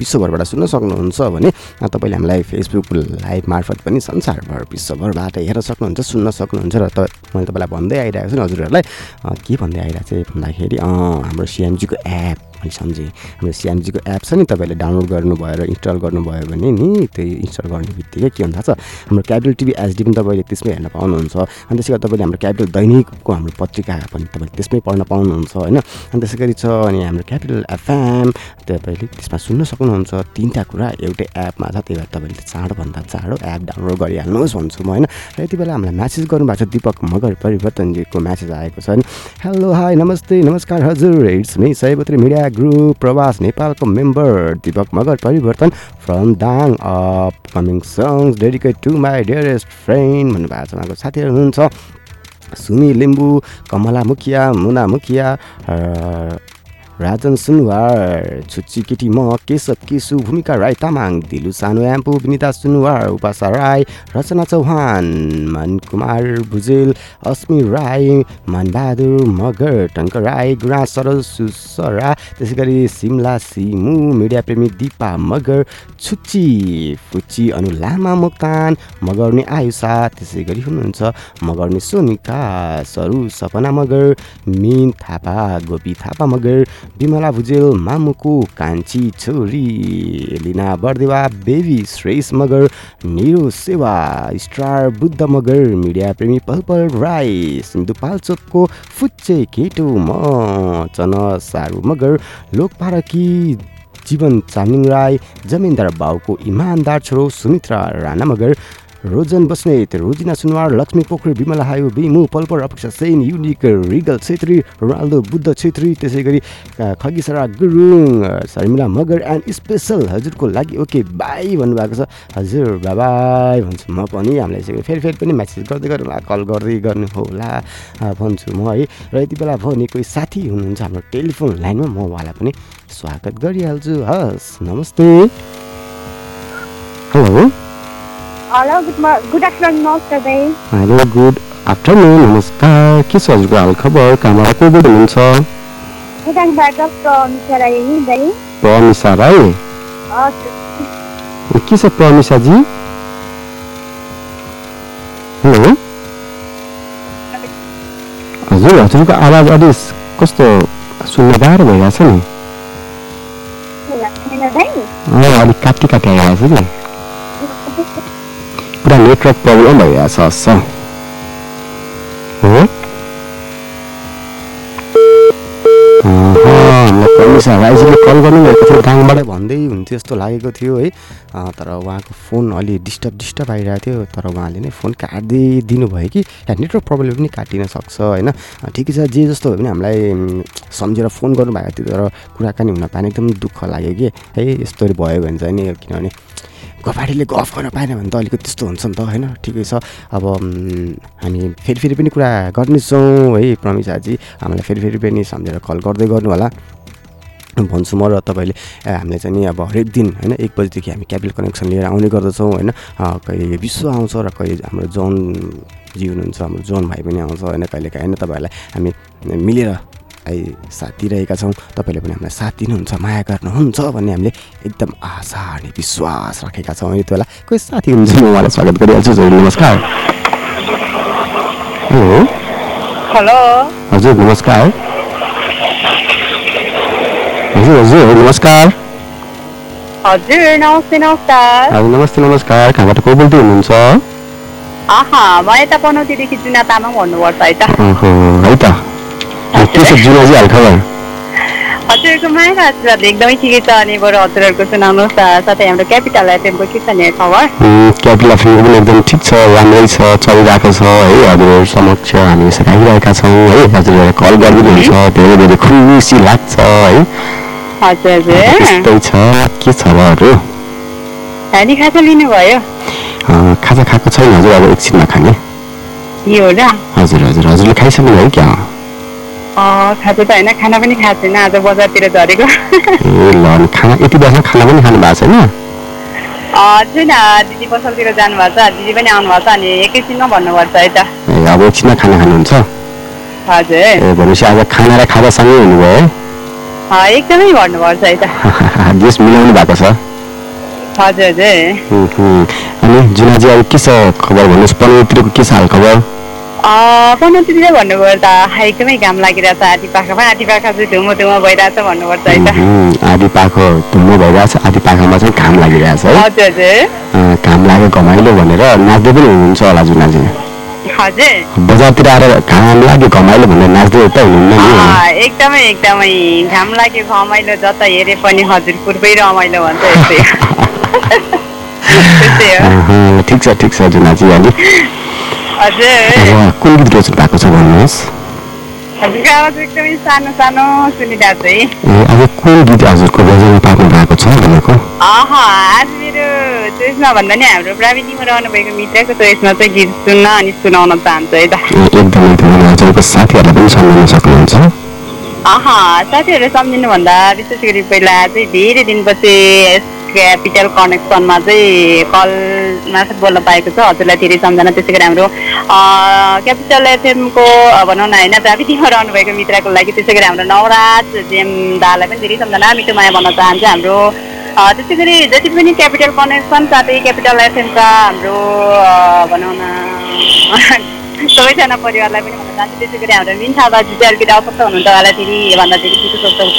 विश्वभरबाट सुन्न सक्नुहुन्छ भने तपाईँले हामीलाई फेसबुक लाइभ मार्फत पनि संसारभर विश्वभरबाट हेर्न सक्नुहुन्छ सुन्न सक्नुहुन्छ र त मैले तपाईँलाई भन्दै आइरहेको छु नि हजुरहरूलाई। के भन्दै आइरहेको चाहिँ भन्दाखेरि हाम्रो सिएमजीको एप मैले सम्झेँ। हाम्रो सिएमजीको एप छ नि तपाईँले डाउनलोड गर्नुभयो र इन्स्टल गर्नुभयो भने नि त्यही इन्स्टल गर्ने बित्तिकै के हुन्छ छ हाम्रो क्यापिटल टिभी एचडी पनि तपाईँले त्यसमै हेर्न पाउनुहुन्छ। अनि त्यसै गरी तपाईँले हाम्रो क्यापिटल दैनिकको हाम्रो पत्रिका पनि तपाईँले त्यसमै पढ्न पाउनुहुन्छ होइन? अनि त्यसै गरी छ अनि हाम्रो क्यापिटल एफएम तपाईँले त्यसमा सुन्न सक्नुहुन्छ। तिनवटा कुरा एउटै एपमा छ त्यही भएर तपाईँले चाँडोभन्दा चाँडो एप डाउनलोड गरिहाल्नुहोस् भन्छु म होइन? र यति बेला हामीलाई म्यासेज गर्नुभएको छ दिपक मगर परिवर्तनजीको म्यासेज आएको छ हेलो हाई नमस्ते नमस्कार हजुर it's me Sayapatri media group प्रवास नेपालको मेम्बर दिपक मगर परिवर्तन from Dang upcoming songs dedicate to my dearest friend भन्नुभएको छ उहाँको साथीहरू हुनुहुन्छ। सुमी लिम्बू कमला मुखिया मुना मुखिया राजन सुनवार छुच्ची केटी म केशव केसु भूमिका राई तामाङ दिलु सानो एम्पु विनिता सुनवार उपासा राई रचना चौहान मन कुमार भुजेल अस्मी राई मनबहादुर मगर टङ्क राई गुरा सरल सुसरा त्यसै गरी सिमला सिमु मिडिया प्रेमी दिपा मगर छुच्ची फुच्ची अनु लामा मोक्तान मगर्ने आयुषा त्यसै गरी हुनुहुन्छ मगर्ने सोनिका सरू सपना मगर मिन थापा गोपी थापा मगर विमला भुजेल मामुको कान्छी छोरी लिना बर्देवा बेबी श्रेष मगर निरो सेवा स्टार बुद्ध मगर मिडिया प्रेमी पल पल राई सिन्धुपाल्चोकको फुच्चे केटो म चन सारू मगर लोकपारकी जीवन चामलिङ राई जमिनदार बाउको इमान्दार छोरो सुमित्रा राणा मगर रोजन बस्नेत रोजिना सुनवार लक्ष्मी पोखरी विमला हायो Bimu पल्पर Apeksha Sen unique regal Chhetri Ronaldo Buddha Chhetri त्यसै गरी खगिसरा गुरुङ शर्मिला मगर एन्ड स्पेसल हजुरको लागि ओके बाई भन्नुभएको छ। हजुर बाबाई भन्छु म पनि हामीलाई यसरी फेरि फेरि पनि म्यासेज गर्दै गर्नु कल गर्दै गर्नु होला भन्छु म है। र यति बेला भने कोही साथी हुनुहुन्छ हाम्रो टेलिफोन लाइनमा म उहाँलाई पनि स्वागत गरिहाल्छु। हस् नमस्ते। Hello. Hello good good afternoon नमस्ते दाइ हेलो गुड आफ्टरनुन नमस्कार के छ हजुरको हालखबर कहाँबाट को बोल्दै हुनुहुन्छ? प्रमिसा राई के छ प्रमिसाजी हेलो हजुर हजुरको आवाज अलिक कस्तो सुन्न गाह्रो भइरहेछ नि। अलिक काटी काटी आइरहेछ कि? पुरा नेटवर्क प्रब्लम भइरहेछ हस् हो राईजीले कल गर्नुभएको थियो गाउँबाटै भन्दै हुन्थ्यो जस्तो लागेको थियो है तर उहाँको फोन अलि डिस्टर्ब डिस्टर्ब आइरहेको थियो तर उहाँले नै फोन काटिदिनु भयो कि या नेटवर्क प्रब्लम पनि काटिन सक्छ होइन ठिकै छ जे जस्तो भयो भने हामीलाई सम्झेर फोन गर्नुभएको थियो तर कुराकानी हुन पाएन एकदम दुःख लाग्यो कि है यस्तोहरू भयो भने चाहिँ नि किनभने गफाडीले गफ गर्न पाएन भने त अलिकति त्यस्तो हुन्छ नि त होइन? ठिकै छ। अब हामी फेरि फेरि पनि कुरा गर्नेछौँ है प्रमिसाजी हामीलाई फेरि फेरि पनि सम्झेर कल गर्दै गर्नु होला भन्छु म र तपाईँले हामीले चाहिँ नि अब हरेक दिन होइन एक बजीदेखि हामी क्याबिल कनेक्सन लिएर आउने गर्दछौँ होइन? कहिले विश्व आउँछ र कहिले हाम्रो जन जी हुनुहुन्छ हाम्रो जन भाइ पनि आउँछ होइन? कहिले काहीँ होइन? तपाईँहरूलाई हामी मिलेर है साथ दिइरहेका छौँ। तपाईँले पनि हामीलाई साथ दिनुहुन्छ माया गर्नुहुन्छ भन्ने हामीले एकदम आशा अनि विश्वास राखेका छौँ। यति बेला कोही साथी हुनुहुन्छ? म उहाँलाई स्वागत गरिहाल्छु। नमस्कार। Hello hello. हजुर नमस्कार। हजुर हजुर नमस्कार। हजुर नमस्ते नमस्कार। हजुर नमस्ते नमस्कार। कहाँबाट को बोल्दै हुनुहुन्छ? आहा म यता पनौतीदेखि जुना तामाङ भन्नुपर्छ है त। है त। के छ जुनाजी हालखबर हजुरहरूको मायाको आशीर्वादले एकदमै ठिकै छ अनि बरु हजुरहरूको सुनाउनुहोस् साथै हाम्रो क्यापिटल एफएमको के छ नि खबर क्यापिटल एफएमको पनि एकदम ठिक छ राम्रै छ चलिरहेको छ है हजुरहरू समक्ष हामी यसरी आइरहेका छौँ है हजुरहरू कल गरिदिनुहुन्छ धेरै धेरै खुसी लाग्छ है। हजुर हजुर त्यस्तै छ के छ अरू खाने खाजा लिनुभयो खाजा खाएको छैन हजुर अब एकछिनमा खाने। हजुर हजुर हजुरले खाइसक्नु भयो क्या? खाजा त होइन खाना पनि खाएको छैन आज बजारतिर झरेको। ए ल खाना यति बेला खाना पनि खानु भएको छैन? छैन दिदी पसलतिर जानुभएको छ दिदी पनि आउनु भएको छ अनि एकैछिनमा भन्नुपर्छ है त। ए अब एकछिनमा खाना खानुहुन्छ? हजुर। ए भनेपछि आज खाना र खाजा सँगै हुनुभयो है? एकदमै भन्नुपर्छ है त। जेस मिलाउनु भएको छ? हजुर हजुर। अनि जुनाजी अब के छ खबर भन्नुहोस्? पनौतीतिरको के छ हाल खबर पनौतीतिर भन्नुभयो त एकदमै घाम लागिरहेछ आधी पाखामा आधी पाखा चाहिँ धुमो धुमो भइरहेछ भन्नुपर्छ है त आधी पाखो धुम्म भइरहेछ आधी पाखामा चाहिँ घाम लागिरहेछ है। हजुर हजुर। घाम लाग्यो घमाइलो भनेर नाच्दै पनि हुनुहुन्छ होला जुनाजी। हजुर। बजारतिर आएर घाम लाग्यो घमाइलो भनेर नाच्दै त हुनुहुन्न एकदमै एकदमै घाम लाग्यो घमाइलो जता हेरे पनि हजुरपुरकै रमाइलो भन्छ यस्तै ठिक छ ठिक छ जुनाजी अनि। हजुर कुन गीत रोज्नु भएको छ भन्नुहोस्। अब कुन गीत हजुरको बजाउनु पार्नु भएको छ भनेको? अह आज मेरो चोइसमा भन्दा नि हाम्रो प्राविधिकमा रहनु भएको मित्रको चोइसमा चाहिँ गीत सुन्न अनि सुनाउन चाहन्छु है त। ए, एकदम एकदम अनि हजुरको साथीहरूलाई पनि सम्झाउन सक्नुहुन्छ। अह साथीहरू सम्झिनुभन्दा विशेष गरी पहिला चाहिँ धेरै दिनपछि क्यापिटल कनेक्सनमा चाहिँ कल मार्फत बोल्न पाएको छ। हजुरलाई धेरै सम्झना त्यसै गरी हाम्रो क्यापिटल एफएमको भनौँ न होइन प्राविधिकमा रहनुभएको मित्रको लागि त्यसै गरी हाम्रो नवराज जेम दालाई पनि धेरै सम्झना मिठो माया भन्न चाहन्छु हाम्रो। त्यसै गरी जति पनि क्यापिटल कनेक्सन साथै क्यापिटल एफएमका हाम्रो भनौँ न सबैजना परिवारलाई पनि भन्न चाहन्छु। त्यसै गरी हाम्रो बाजु चाहिँ अलिकति असक्त हुनुहुन्छ उहाँलाई फेरि भन्दा फेरि छिटो सोध्छ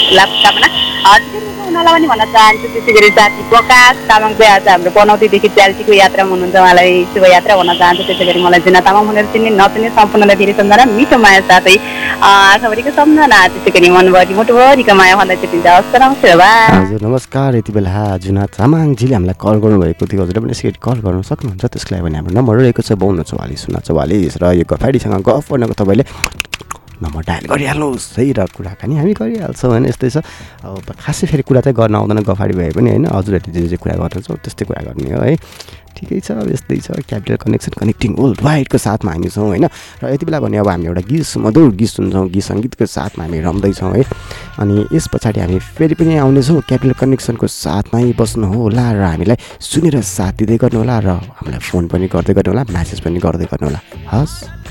त्यसै गरी उनीहरूलाई पनि भन्न चाहन्छु। त्यसै गरी साथी प्रकाश तामाङ चाहिँ आज हाम्रो पनौतीदेखि च्याल्टीको यात्रामा हुनुहुन्छ। उहाँलाई शुभयात्रा भन्न चाहन्छु। त्यसै गरी मलाई जुना तामाङ भनेर चिन्ने नचिन्ने सम्पूर्णलाई धेरै सम्झना। मिठो माया साथै सम्झना त्यसै गरी मनभरि मुटुभरिको माया भन्दा नमस्ते हजुर नमस्कार यति बेला जुना तामाङजीले हामीलाई कल गर्नुभएको थियो। हजुरले पनि यसरी कल गर्न सक्नुहुन्छ त्यसको लागि भने हाम्रो नम्बर रहेको छ बाउन्न चौवालिस शून्य चौवालिस र यो गफाडीसँग गफ गर्नको तपाईँले नम्बर डायल गरिहाल्नुहोस् है र कुराकानी हामी गरिहाल्छौँ होइन? यस्तै छ। अब खासै फेरि कुरा चाहिँ गर्न आउँदैन गफाडी भए पनि होइन? हजुरहरूले जे जे कुरा गर्नुहुन्छ त्यस्तै कुरा गर्ने हो है? ठिकै छ यस्तै छ। क्यापिटल कनेक्सन कनेक्टिङ वर्ल्ड वाइडको साथमा हामी छौँ होइन? र यति बेला भने अब हामी एउटा गीत मधुर गीत सुन्छौँ गीत सङ्गीतको साथमा हामी रम्दैछौँ है? अनि यस पछाडि हामी फेरि पनि आउनेछौँ। क्यापिटल कनेक्सनको साथमै बस्नु होला र हामीलाई सुनेर साथ दिँदै गर्नु होला र हामीलाई फोन पनि गर्दै गर्नु होला म्यासेज पनि गर्दै गर्नु होला हस्।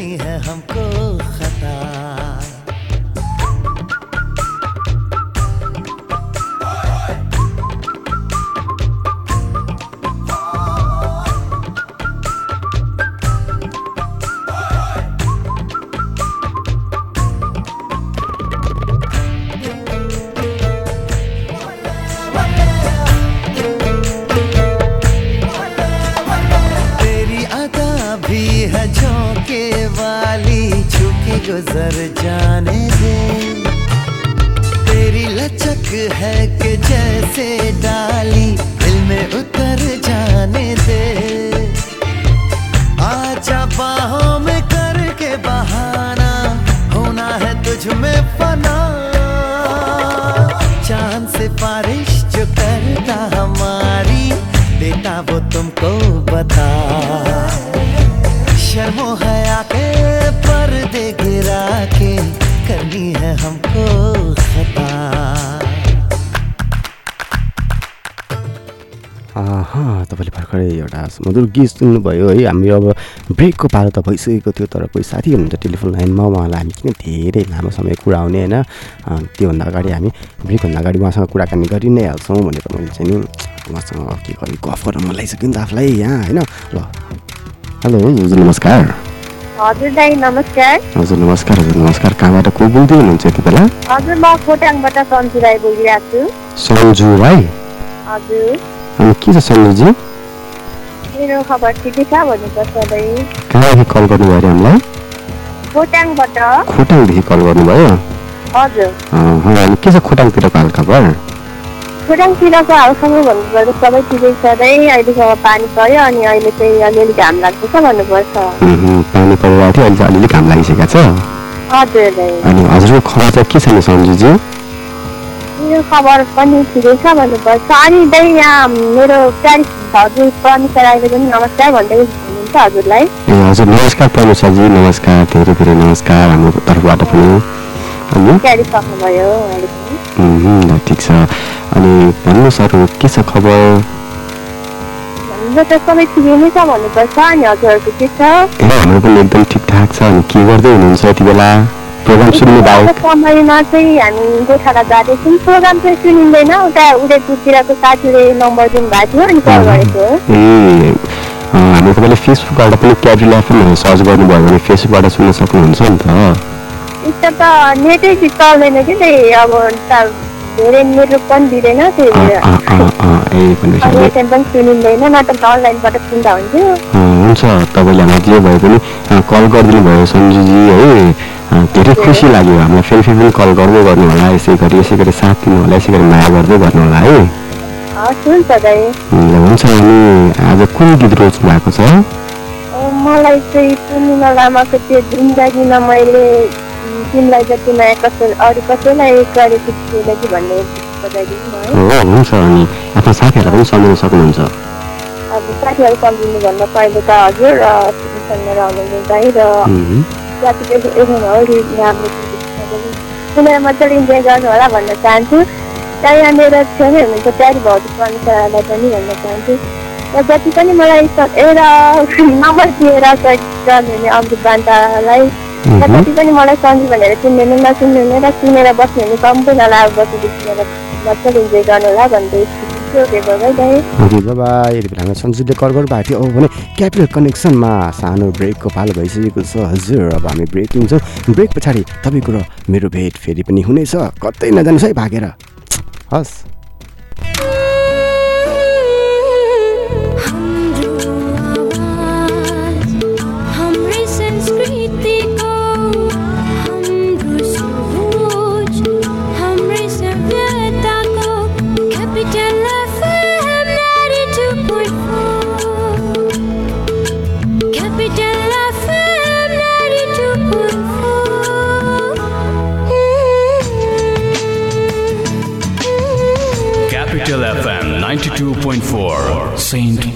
करनी है हमको खता। मधुर गीत सुन्नुभयो है। हामी अब ब्रेकको पालो त भइसकेको थियो तर कोही साथी हुनुहुन्छ टेलिफोन लाइनमा उहाँलाई हामी किन धेरै लामो समय कुरा हुने होइन त्योभन्दा अगाडि हामी ब्रेकभन्दा अगाडि उहाँसँग कुराकानी गरि नै हाल्छौँ भनेर मैले चाहिँ नि। उहाँसँग के गरेँ गफ गर्न मन लागिसक्यो नि त आफूलाई यहाँ होइन? ल। हेलो हजुर नमस्कार। हजुर नमस्कार। हजुर नमस्कार हजुर नमस्कार। कहाँबाट को बोल्दै हुनुहुन्छ यति बेला? हजुर म खोटाङबाट सन्जु राई बोलिरहेको छु। सन्जु राई? हजुर। अनि के छ सन्जुजी? मेरो खबर ठिकै छ भन्नुपर्छ कहाँदेखि कल गर्नुभयो अरे हामीलाई खोटाङबाट। खोटाङदेखि कल गर्नुभयो? हजुर। अनि के छ खोटाङतिरको हालखबर खोटाङतिरको हालखबर भन्नुपर्दा सबै ठिकै छ दाई अहिलेसम्म पानी पर्यो अनि अहिले चाहिँ अलिअलि घाम लाग्दैछ भन्नुपर्छ। पानी परिरहेको थियो अहिले चाहिँ अलिअलि घाम लागिसकेको छ। हजुर अनि हजुरको खबर चाहिँ के छ नि सन्जुजी मेरो खबर पनि ठिकै छ भन्नुपर्छ। अनि दाई यहाँ मेरो प्यारिस हजुर प्रनिसा राईले पनि नमस्कार भन्दै हुनुहुन्छ हजुरलाई। ए हजुर नमस्कार प्रमुसाजी नमस्कार धेरै धेरै नमस्कार हाम्रो तर्फबाट पनि। सक्नुभयो ठिक छ। अनि भन्नुहोस् अरू के छ खबर? त सबै ठिकै नै छ भन्नुपर्छ। अनि हजुरहरूको के छ? ए हाम्रो पनि एकदम ठिकठाक छ। अनि के गर्दै हुनुहुन्छ यति बेला? प्रोग्राम सुन्नु यतिखेरको समयमा चाहिँ हामी गोठाला जाँदैछौँ। प्रोग्राम चाहिँ सुनिँदैन। उता उदयपुरतिरको साथीले नम्बर दिनुभएको थियो अनि कल गरेको ए हाम्रो तपाईँले फेसबुकबाट पनि क्यापिटल एफएम सर्च गर्नुभयो भने फेसबुकबाट सुन्न सक्नुहुन्छ नि त। यस्तो त नेटै चल्दैन कि त्यही अब धेरै नेटवर्क पनि दिँदैन त्यही भएर। सुनिँदैन नत्र त अनलाइनबाट सुन्दा हुन्थ्यो। हुन्छ। तपाईँले हामीलाई जे भए पनि कल गरिदिनु भयो सन्जुजी है। धेरै खुसी लाग्यो हामीलाई। फेरि फेरि पनि कल गर्दै गर्नु होला यसै गरी यसै गरी साथ दिनु होला यसै गरी माया गर्दै गर्नु होला है। हुन्छ अनि आज कुन गीत रोज्नु भएको छ? मलाई चाहिँ पूर्णिमा लामाको त्यो जिन्दगीमा मैले तिमीलाई जति माया कसै अरू कसैलाई गरेको थिएन कि भन्ने हुन्छ अनि आफ्नो साथीहरूलाई पनि सम्झाउन सक्नुहुन्छ। अब साथीहरू सम्झिनु भन्दा पहिले त हजुर र रहनु दाइ र सुनेर मजाले इन्जोय गर्नु होला भन्न चाहन्छु र यहाँ मेरो छेउमै हुनुहुन्छ प्यारी भाउजू प्रनिसालाई पनि भन्न चाहन्छु र जति पनि मलाई सकेर नम्बर दिएर गर्नुहुने अमृत बान्तालाई र जति पनि मलाई सन्जु भनेर चिन्दैन नचिन्नु हुने र सुनेर बस्नुहुने सम्पूर्णलाई अब मेरो मजाले इन्जोय गर्नु होला भन्दै बाबा यति बेला सन्जुले कल गर्नुभएको थियो। अब भने क्यापिटल कनेक्सनमा सानो ब्रेकको पालो भइसकेको छ। हजुर अब हामी ब्रेक लिन्छौँ। ब्रेक पछाडि तपाईँको र मेरो भेट फेरि पनि हुनेछ। कतै नजानुहोस् है भागेर। हस्।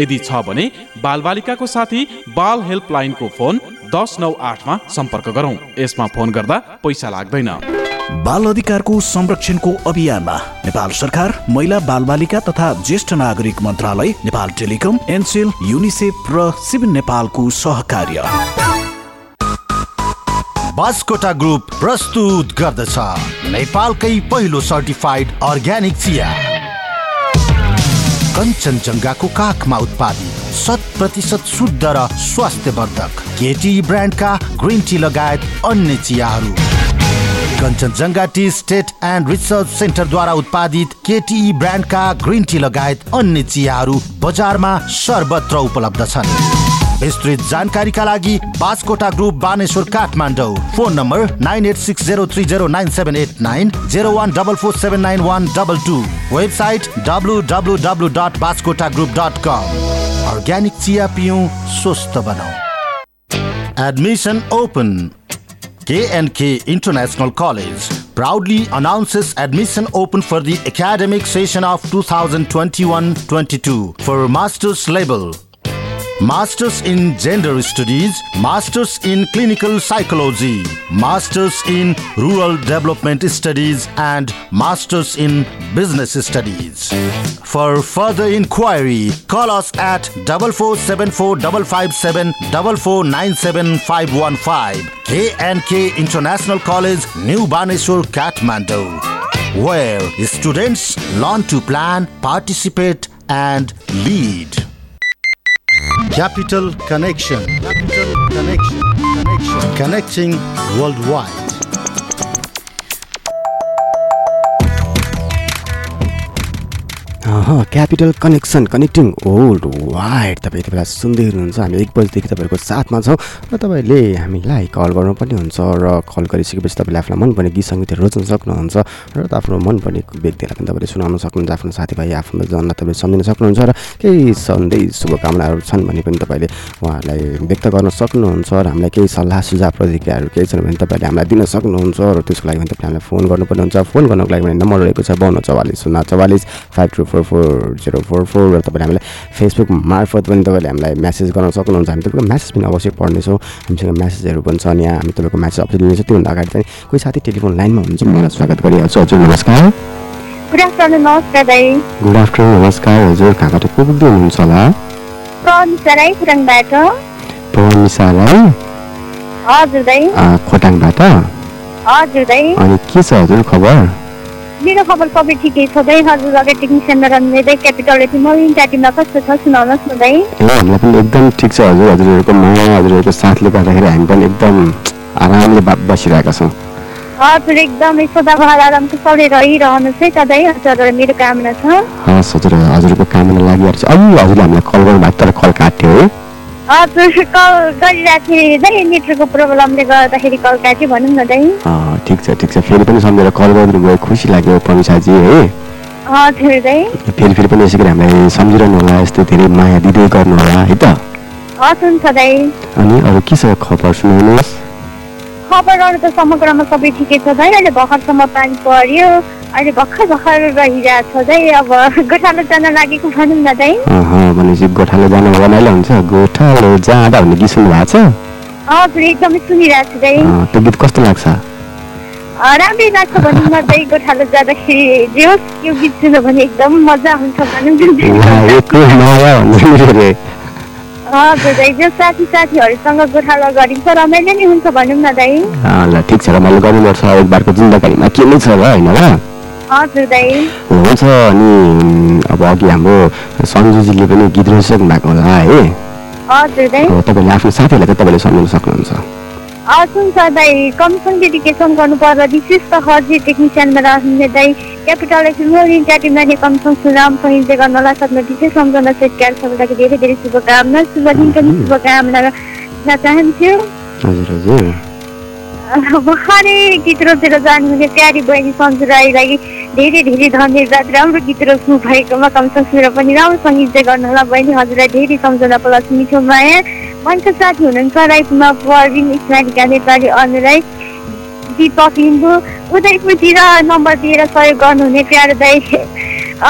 यदि छ भने बालबालिकाको साथी बाल हेल्पलाइनको फोन दस नौ आठमा सम्पर्क गरौँ। यसमा फोन गर्दा पैसा लाग्दैन। बाल अधिकारको संरक्षणको अभियानमा नेपाल सरकार महिला बालबालिका तथा ज्येष्ठ नागरिक मन्त्रालय नेपाल टेलिकम एनसेल युनिसेफ र सिभिल नेपालको सहकार्य। बास्कोटा ग्रुप प्रस्तुत गर्दछ। नेपालकै पहिलो सर्टिफाइड अर्ग्यानिक चिया। कञ्चनजङ्घाको काखमा उत्पादित शत प्रतिशत शुद्ध र स्वास्थ्यवर्धक केटी ब्रान्डका ग्रिन टी लगायत अन्य चियाहरू। Kanchenjunga tea estate and research सेन्टरद्वारा उत्पादित केटी ब्रान्डका ग्रिन टी लगायत अन्य चियाहरू बजारमा सर्वत्र उपलब्ध छन्। विस्तृत जानकारीका लागि Baskota group Baneshwar Kathmandu phone number nine eight six zero three zero nine seven eight nine zero one double four seven nine one double two website W W W dot Baskota group dot com organic चिया पिउँ स्वस्थ बनाऊ Admission open. KNK International College proudly announces admission open for the academic session of 2021-22 for master's level. Masters in Gender Studies, Masters in Clinical Psychology, Masters in Rural Development Studies, and Masters in Business Studies. For further inquiry, call us at 4474557 4497515 KNK International College, New Baneshwar, Kathmandu, where students learn to plan, participate, and lead. Capital Connection. Capital Connection. Connection. Connecting worldwide. Capital connection connecting worldwide तपाईँ यति बेला सुन्दै हुनुहुन्छ। हामी एक बजीदेखि तपाईँहरूको साथमा छौँ र तपाईँले हामीलाई कल गर्नु पनि हुन्छ र कल गरिसकेपछि तपाईँले आफूलाई मनपर्ने गीत सङ्गीतहरू रोज्न सक्नुहुन्छ र आफ्नो मनपर्ने व्यक्तिहरूलाई पनि तपाईँले सुनाउन सक्नुहुन्छ आफ्नो साथीभाइ आफ्नो जनलाई तपाईँले सम्झिन सक्नुहुन्छ र केही सन्देश शुभकामनाहरू छन् भने पनि तपाईँले उहाँहरूलाई व्यक्त गर्न सक्नुहुन्छ र हामीलाई केही सल्लाह सुझाव प्रतिक्रियाहरू केही छन् भने तपाईँले हामीलाई दिन सक्नुहुन्छ र त्यसको लागि पनि तपाईँले हामीलाई फोन गर्नुपर्ने हुन्छ। फोन गर्नको लागि भने नम्बर रहेको छ बाउन्न चौवालिस शून्य चौवालिस five two four four zero four four र तपाईँले हामीलाई फेसबुक मार्फत पनि तपाईँले हामीलाई म्यासेज गर्न सक्नुहुन्छ। हामी तपाईँको म्यासेज पनि अवश्य पढ्नेछौँ। हामीसँग म्यासेजहरू पनि छन्। यहाँ हामी तपाईँको म्यासेज अवश्य लिनेछ। त्योभन्दा अगाडि चाहिँ कोही साथी टेलिफोन लाइनमा हुन्छ मलाई स्वागत गरिहाल्छु। हजुर नमस्कार। गुड आफ्टरनुन नमस्कार दाई। गुड आफ्टरनुन नमस्कार। हजुर कहाँबाट को पुग्दै हुनुहुन्छ होला? प्रनिसा राई खुराङबाट पवनिसा राई हजुर दाई। खोटाङबाट? हजुर दाई। अनि के छ हजुर खबर? मेरो खबर सबै ठिकै छ दाई हजुर अगाडि टेक्निसियनमा रहने दाई क्यापिटल एटी मरिन ट्याटिममा कस्तो छ सुनाउनुहोस् न दाई। ए हामीलाई पनि एकदम ठिक छ हजुर हजुरहरूको माया हजुरहरूको साथले गर्दाखेरि हामी पनि एकदम आरामले बसिरहेका छौँ। हजुर एकदमै सदाबहार आरामको सबै रहिरहनुहोस् है त दाई हजुर मेरो कामना छ। हस् हजुर हजुरको लागिरहेको छ। अघि हजुरले हामीलाई कल गर्नुभएको तर कल काट्यो है। कल गरिरहेको थिएँ नेटवर्कको प्रब्लमले गर्दाखेरि कल काट्यो भनौँ न अँ, ठिक छ ठिक छ। फेरि पनि सम्झेर कल गरिदिनु भयो खुसी लाग्यो पनिसाजी है। फेरि फेरि पनि यसै गरी हामीलाई सम्झिरहनु होला यस्तो धेरै माया दिँदै गर्नु होला है त? अनि अरू के छ खबर सुनाउनुहोस्? खबरहरू त समग्रमा सबै ठिकै छ दाइ। अहिले भर्खरसम्म पानी पर्यो अहिले भर्खर भर्खर रहिरहेको छ दाइ अब गोठालो जान लागेको भनौँ न अँ भनेपछि गोठालो जानु बनाइलो हुन्छ। गोठालो जाँदा भन्ने गीत सुन्नु भएको छ? एकदमै सुनिरहेको छु अँ, त्यो गीत कस्तो लाग्छ? राम्रै लाग्छ भनौँ न दाइ गोठालो जाँदाखेरि। जे होस् यो गीत सुन्यो भने एकदम मजा हुन्छ भनौँ न साथी साथीहरूसँग गोठालो गरिन्छ रमाइलो नै हुन्छ भनौँ न दाइ ल ठिक छ रमाइलो गर्नुपर्छ एक बारको जिन्दगारीमा के नै छ र होइन र दाइ हुन्छ अनि अब अघि हाम्रो सन्जुजीले पनि गीत रोइसक्नु भएको होला है? तपाईँले आफ्नो साथीहरूलाई चाहिँ तपाईँले सम्झाउन सक्नुहुन्छ। हुन्छ दाइ कमिसन डेडिकेसन गर्नु पर्दा विशेष त हर्जी टेक्निसियनमा रहने दाइ क्यापिटल मोरिन ट्याटिमाने कमिसन सुनाम सहित गर्नलाई सक्ने विशेष सम्झना सेटकार सबैलाई धेरै धेरै शुभकामना शुभ दिनको पनि शुभकामना दिन चाहन्छु। हजुर हजुर। भर्खरै गीत रोजेर जानुहुने प्यारी बहिनी सन्जु राईलाई धेरै धेरै धन्यवाद। राम्रो गीत रोज्नु भएकोमा कमसन सुनेर पनि राम्रो सङ्गीत गर्नु होला बहिनी। हजुरलाई धेरै सम्झना प्लस मिठो माया। मञ्च साथी हुनुहुन्छ राईपुमा परविन स्नारिका नेपाली अनुराई दिपक लिम्बू। उदयपुरतिर नम्बर दिएर सहयोग गर्नुहुने प्यारो दाई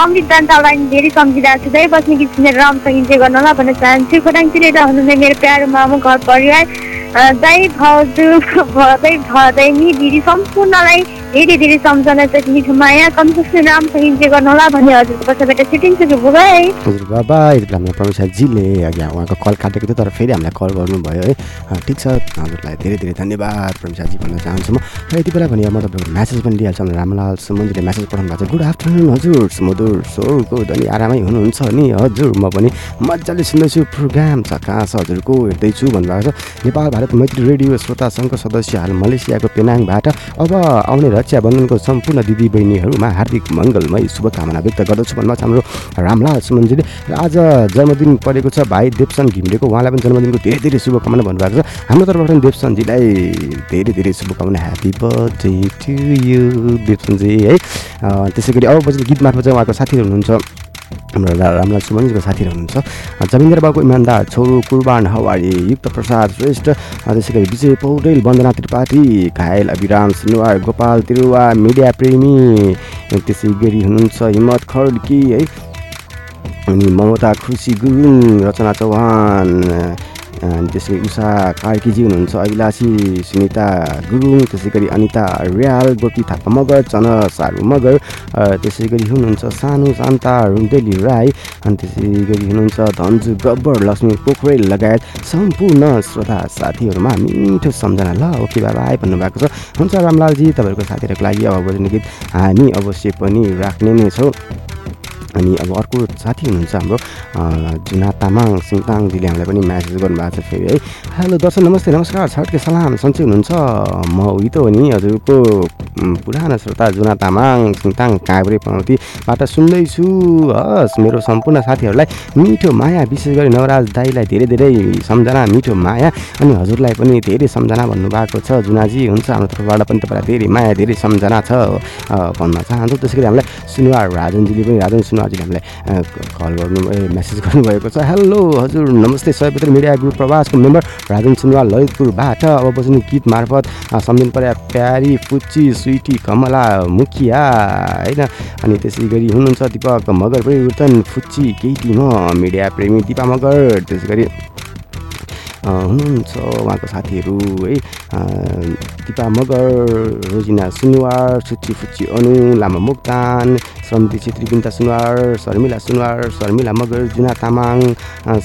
अमृत दन्तालाई धेरै सम्झिरहेको छु। दाई बस्ने गीत सुनेर राम्रोसँग इन्जोय गर्न होला भन्न चाहन्छु। खोटाङतिर रहनुहुने मेरो प्यारो मामु घर परिवार। दाई भाउजू भदै भदैनी दिदी सम्पूर्णलाई धेरै धेरै सम्झना छ मिठो माया कन्जुसले रामसँग इन्जोय गर्नु होला भन्ने हजुरको पछाबाट सिटिङ है। हजुर बाबा यति बेला हाम्रो उहाँको कल काटेको थियो तर फेरि हामीलाई कल गर्नुभयो है। ठिक छ। हजुरलाई धेरै धेरै धन्यवाद प्रवेशजी भन्न चाहन्छु म। र यति बेला भने म तपाईँको म्यासेज पनि दिइहाल्छु हाम्रो रामलाल सुमनजीले म्यासेज पठाउनु भएको छ। गुड आफ्टरनुन हजुर। सुमधुर स्वरको धनी आरामै हुनुहुन्छ नि हजुर। म पनि मजाले सुन्दैछु। प्रोग्राम छ कहाँ छ हजुरको? हेर्दैछु भन्नुभएको छ। नेपाल भारत मैत्री रेडियो श्रोता सङ्घको सदस्य हाल मलेसियाको पेनाङबाट अब आउने रक्षाबन्धनको सम्पूर्ण दिदी बहिनीहरूमा हार्दिक मङ्गलमय शुभकामना व्यक्त गर्दछु। भन्नुभएको छ हाम्रो रामलाल सुमनजीले। र आज जन्मदिन परेको छ भाइ देवसन घिम्रेको। उहाँलाई पनि जन्मदिनको धेरै धेरै शुभकामना भन्नुभएको छ। हाम्रो तर्फबाट देवसनजीलाई धेरै धेरै शुभकामना। ह्याप्पी बर्थडे टु यु देवसनजी है। त्यसै गरी अब पछि गीत मार्फत चाहिँ उहाँको साथीहरू हुनुहुन्छ। हाम्रो रामलाल सुमनजीको साथीहरू हुनुहुन्छ। जमिन्द्र बाबुको इमान्दार छोरो कुर्बान हवारी युक्त प्रसाद श्रेष्ठ त्यसै गरी विजय पौडेल वन्दना त्रिपाठी घायल अभिराम सिनुवार गोपाल तिरुवा मिडिया प्रेमी त्यसै गरी हुनुहुन्छ हिम्मत खड्की है। अनि ममता खुसी गुरुङ रचना चौहान अनि त्यसै गरी उषा कार्कीजी हुनुहुन्छ। अभिलाषी सुनिता गुरुङ त्यसै गरी अनिता रियाल गोपी थापा मगर चन सारू मगर त्यसै गरी हुनुहुन्छ सानो शान्ता रुन्डेली राई अनि त्यसै गरी हुनुहुन्छ धन्जु गब्बर लक्ष्मी पोखरेल लगायत सम्पूर्ण श्रोता साथीहरूमा मिठो सम्झना। ल ओके बाबाई भन्नुभएको छ। हुन्छ रामलालजी तपाईँहरूको साथीहरूको लागि अब गीत हामी अवश्य पनि राख्ने नै छौँ। अनि अब अर्को साथी हुनुहुन्छ हाम्रो जुना तामाङ सिङताङजीले हामीलाई पनि म्यासेज गर्नुभएको छ फेरि है। हेलो दर्शन नमस्ते नमस्कार छटके सलाम सन्चै हुनुहुन्छ? म उही त हो नि हजुरको पुरानो श्रोता जुना तामाङ सिङताङ काभ्रे पनौतीबाट सुन्दैछु। हस् मेरो सम्पूर्ण साथीहरूलाई मिठो माया विशेष गरी नवराज दाईलाई धेरै धेरै सम्झना मिठो माया अनि हजुरलाई पनि धेरै सम्झना भन्नुभएको छ। जुनाजी हुन्छ हाम्रो तर्फबाट पनि तपाईँलाई धेरै माया धेरै सम्झना छ। भन्न चाहन्छु। त्यसै गरी हामीलाई सुनवार राजनजीले पनि राजन सुनवारजीले हामीलाई कल गर्नु मेसेज गर्नुभएको छ। हेलो हजुर नमस्ते सयपत्र मिडिया ग्रुप प्रवासको मेम्बर राजन सुनवार ललितपुरबाट। अब बस्नु गीत मार्फत सम्झिनु पर्या प्यारी पुच्ची स्विटी कमला मुखिया होइन? अनि त्यसै गरी हुनुहुन्छ दिपक मगर परिवर्तन फुच्ची केटी म मिडिया प्रेमी दिपा मगर। त्यसै गरी हुनुहुन्छ उहाँको साथीहरू है। दिपा मगर रोजिना सुनवार सुची फुच्ची अनु लामा मोक्तान समृद्धि छेत्री बिन्ता सुनवार शर्मिला सुनवार शर्मिला मगर जुना तामाङ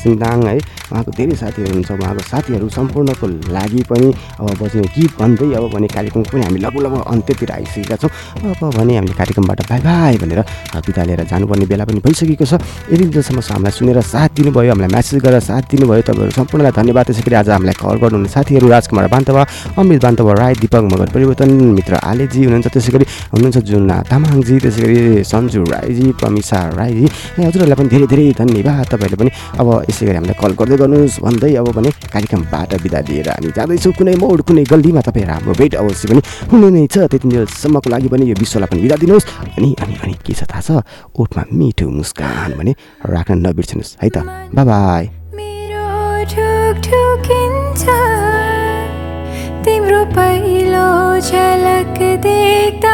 सिङदाङ है। उहाँको धेरै साथीहरू हुनुहुन्छ। उहाँको साथीहरू सम्पूर्णको लागि पनि अब बज्ने गीत भन्दै अब भने कार्यक्रमको पनि हामी लगभग लगभग अन्त्यतिर आइसकेका छौँ। अब भने हामीले कार्यक्रमबाट बाई बाई भनेर बिदा लिएर जानुपर्ने बेला पनि भइसकेको छ। यदि जसम्म हामीलाई सुनेर साथ दिनुभयो हामीलाई म्यासेज गरेर साथ दिनुभयो। तपाईँहरू सम्पूर्णलाई धन्यवाद। त्यसै गरी आज हामीलाई कल गर्नुहुने साथीहरू राजकुमार बान्तवा अमित बान्तवा राई दिपक मगर परिवर्तन मित्र आलेजी हुनुहुन्छ। त्यसै गरी हुनुहुन्छ जुना तामाङजी त्यसै गरी सन्जु राईजी प्रमिसा राईजी। हजुरहरूलाई पनि धेरै धेरै धन्यवाद। तपाईँहरूले पनि अब यसै गरी हामीलाई कल गर्दै गर्नुहोस्। भन्दै अब भने कार्यक्रमबाट बिदा लिएर हामी जाँदैछौँ कुनै मोड कुनै गल्लीमा तपाईँहरू हाम्रो भेट अवश्य पनि हुने नै छ। त्यति बेलासम्मको लागि पनि यो विश्वलाई पनि बिदा दिनुहोस्। अनि अनि अनि के छ थाहा छ? ओठमा मिठो मुस्कान भने राख्न नबिर्सिनुहोस्। है त बाई तिम्रो पहिलो झलक देख्दाखेरि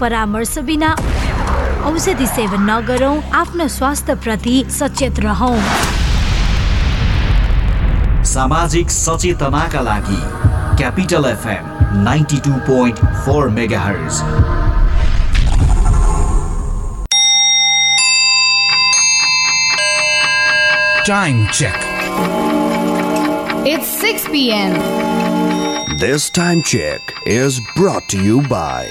परामर्श बिना औषधि सेवन नगरौँ आफ्नो स्वास्थ्य प्रति सचेत रहौँ सामाजिक सचेतनाका लागि capital FM ninety two point four megahertz Time check. It's 6 p.m. This time check is brought to you by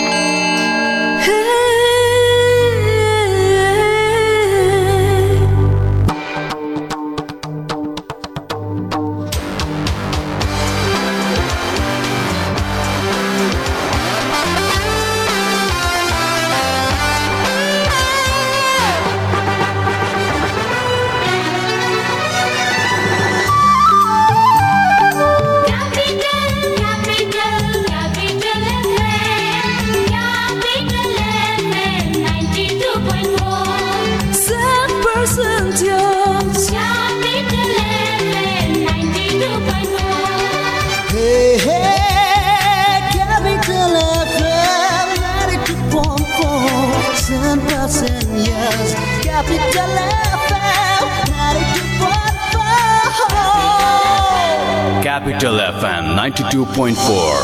92.4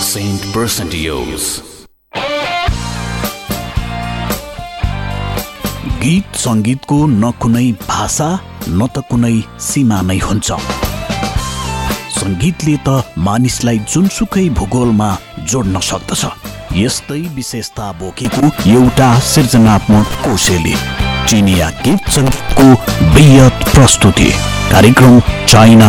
Saint Percent Use. गीत सङ्गीतको न कुनै भाषा न त कुनै सीमा नै हुन्छ। सङ्गीतले त मानिसलाई जुनसुकै भूगोलमा जोड्न सक्दछ। यस्तै विशेषता बोकेको एउटा सृजनात्मक कोशेली चिनिया गीत सङ्गीतको बृहत प्रस्तुति। कार्यक्रम चाइना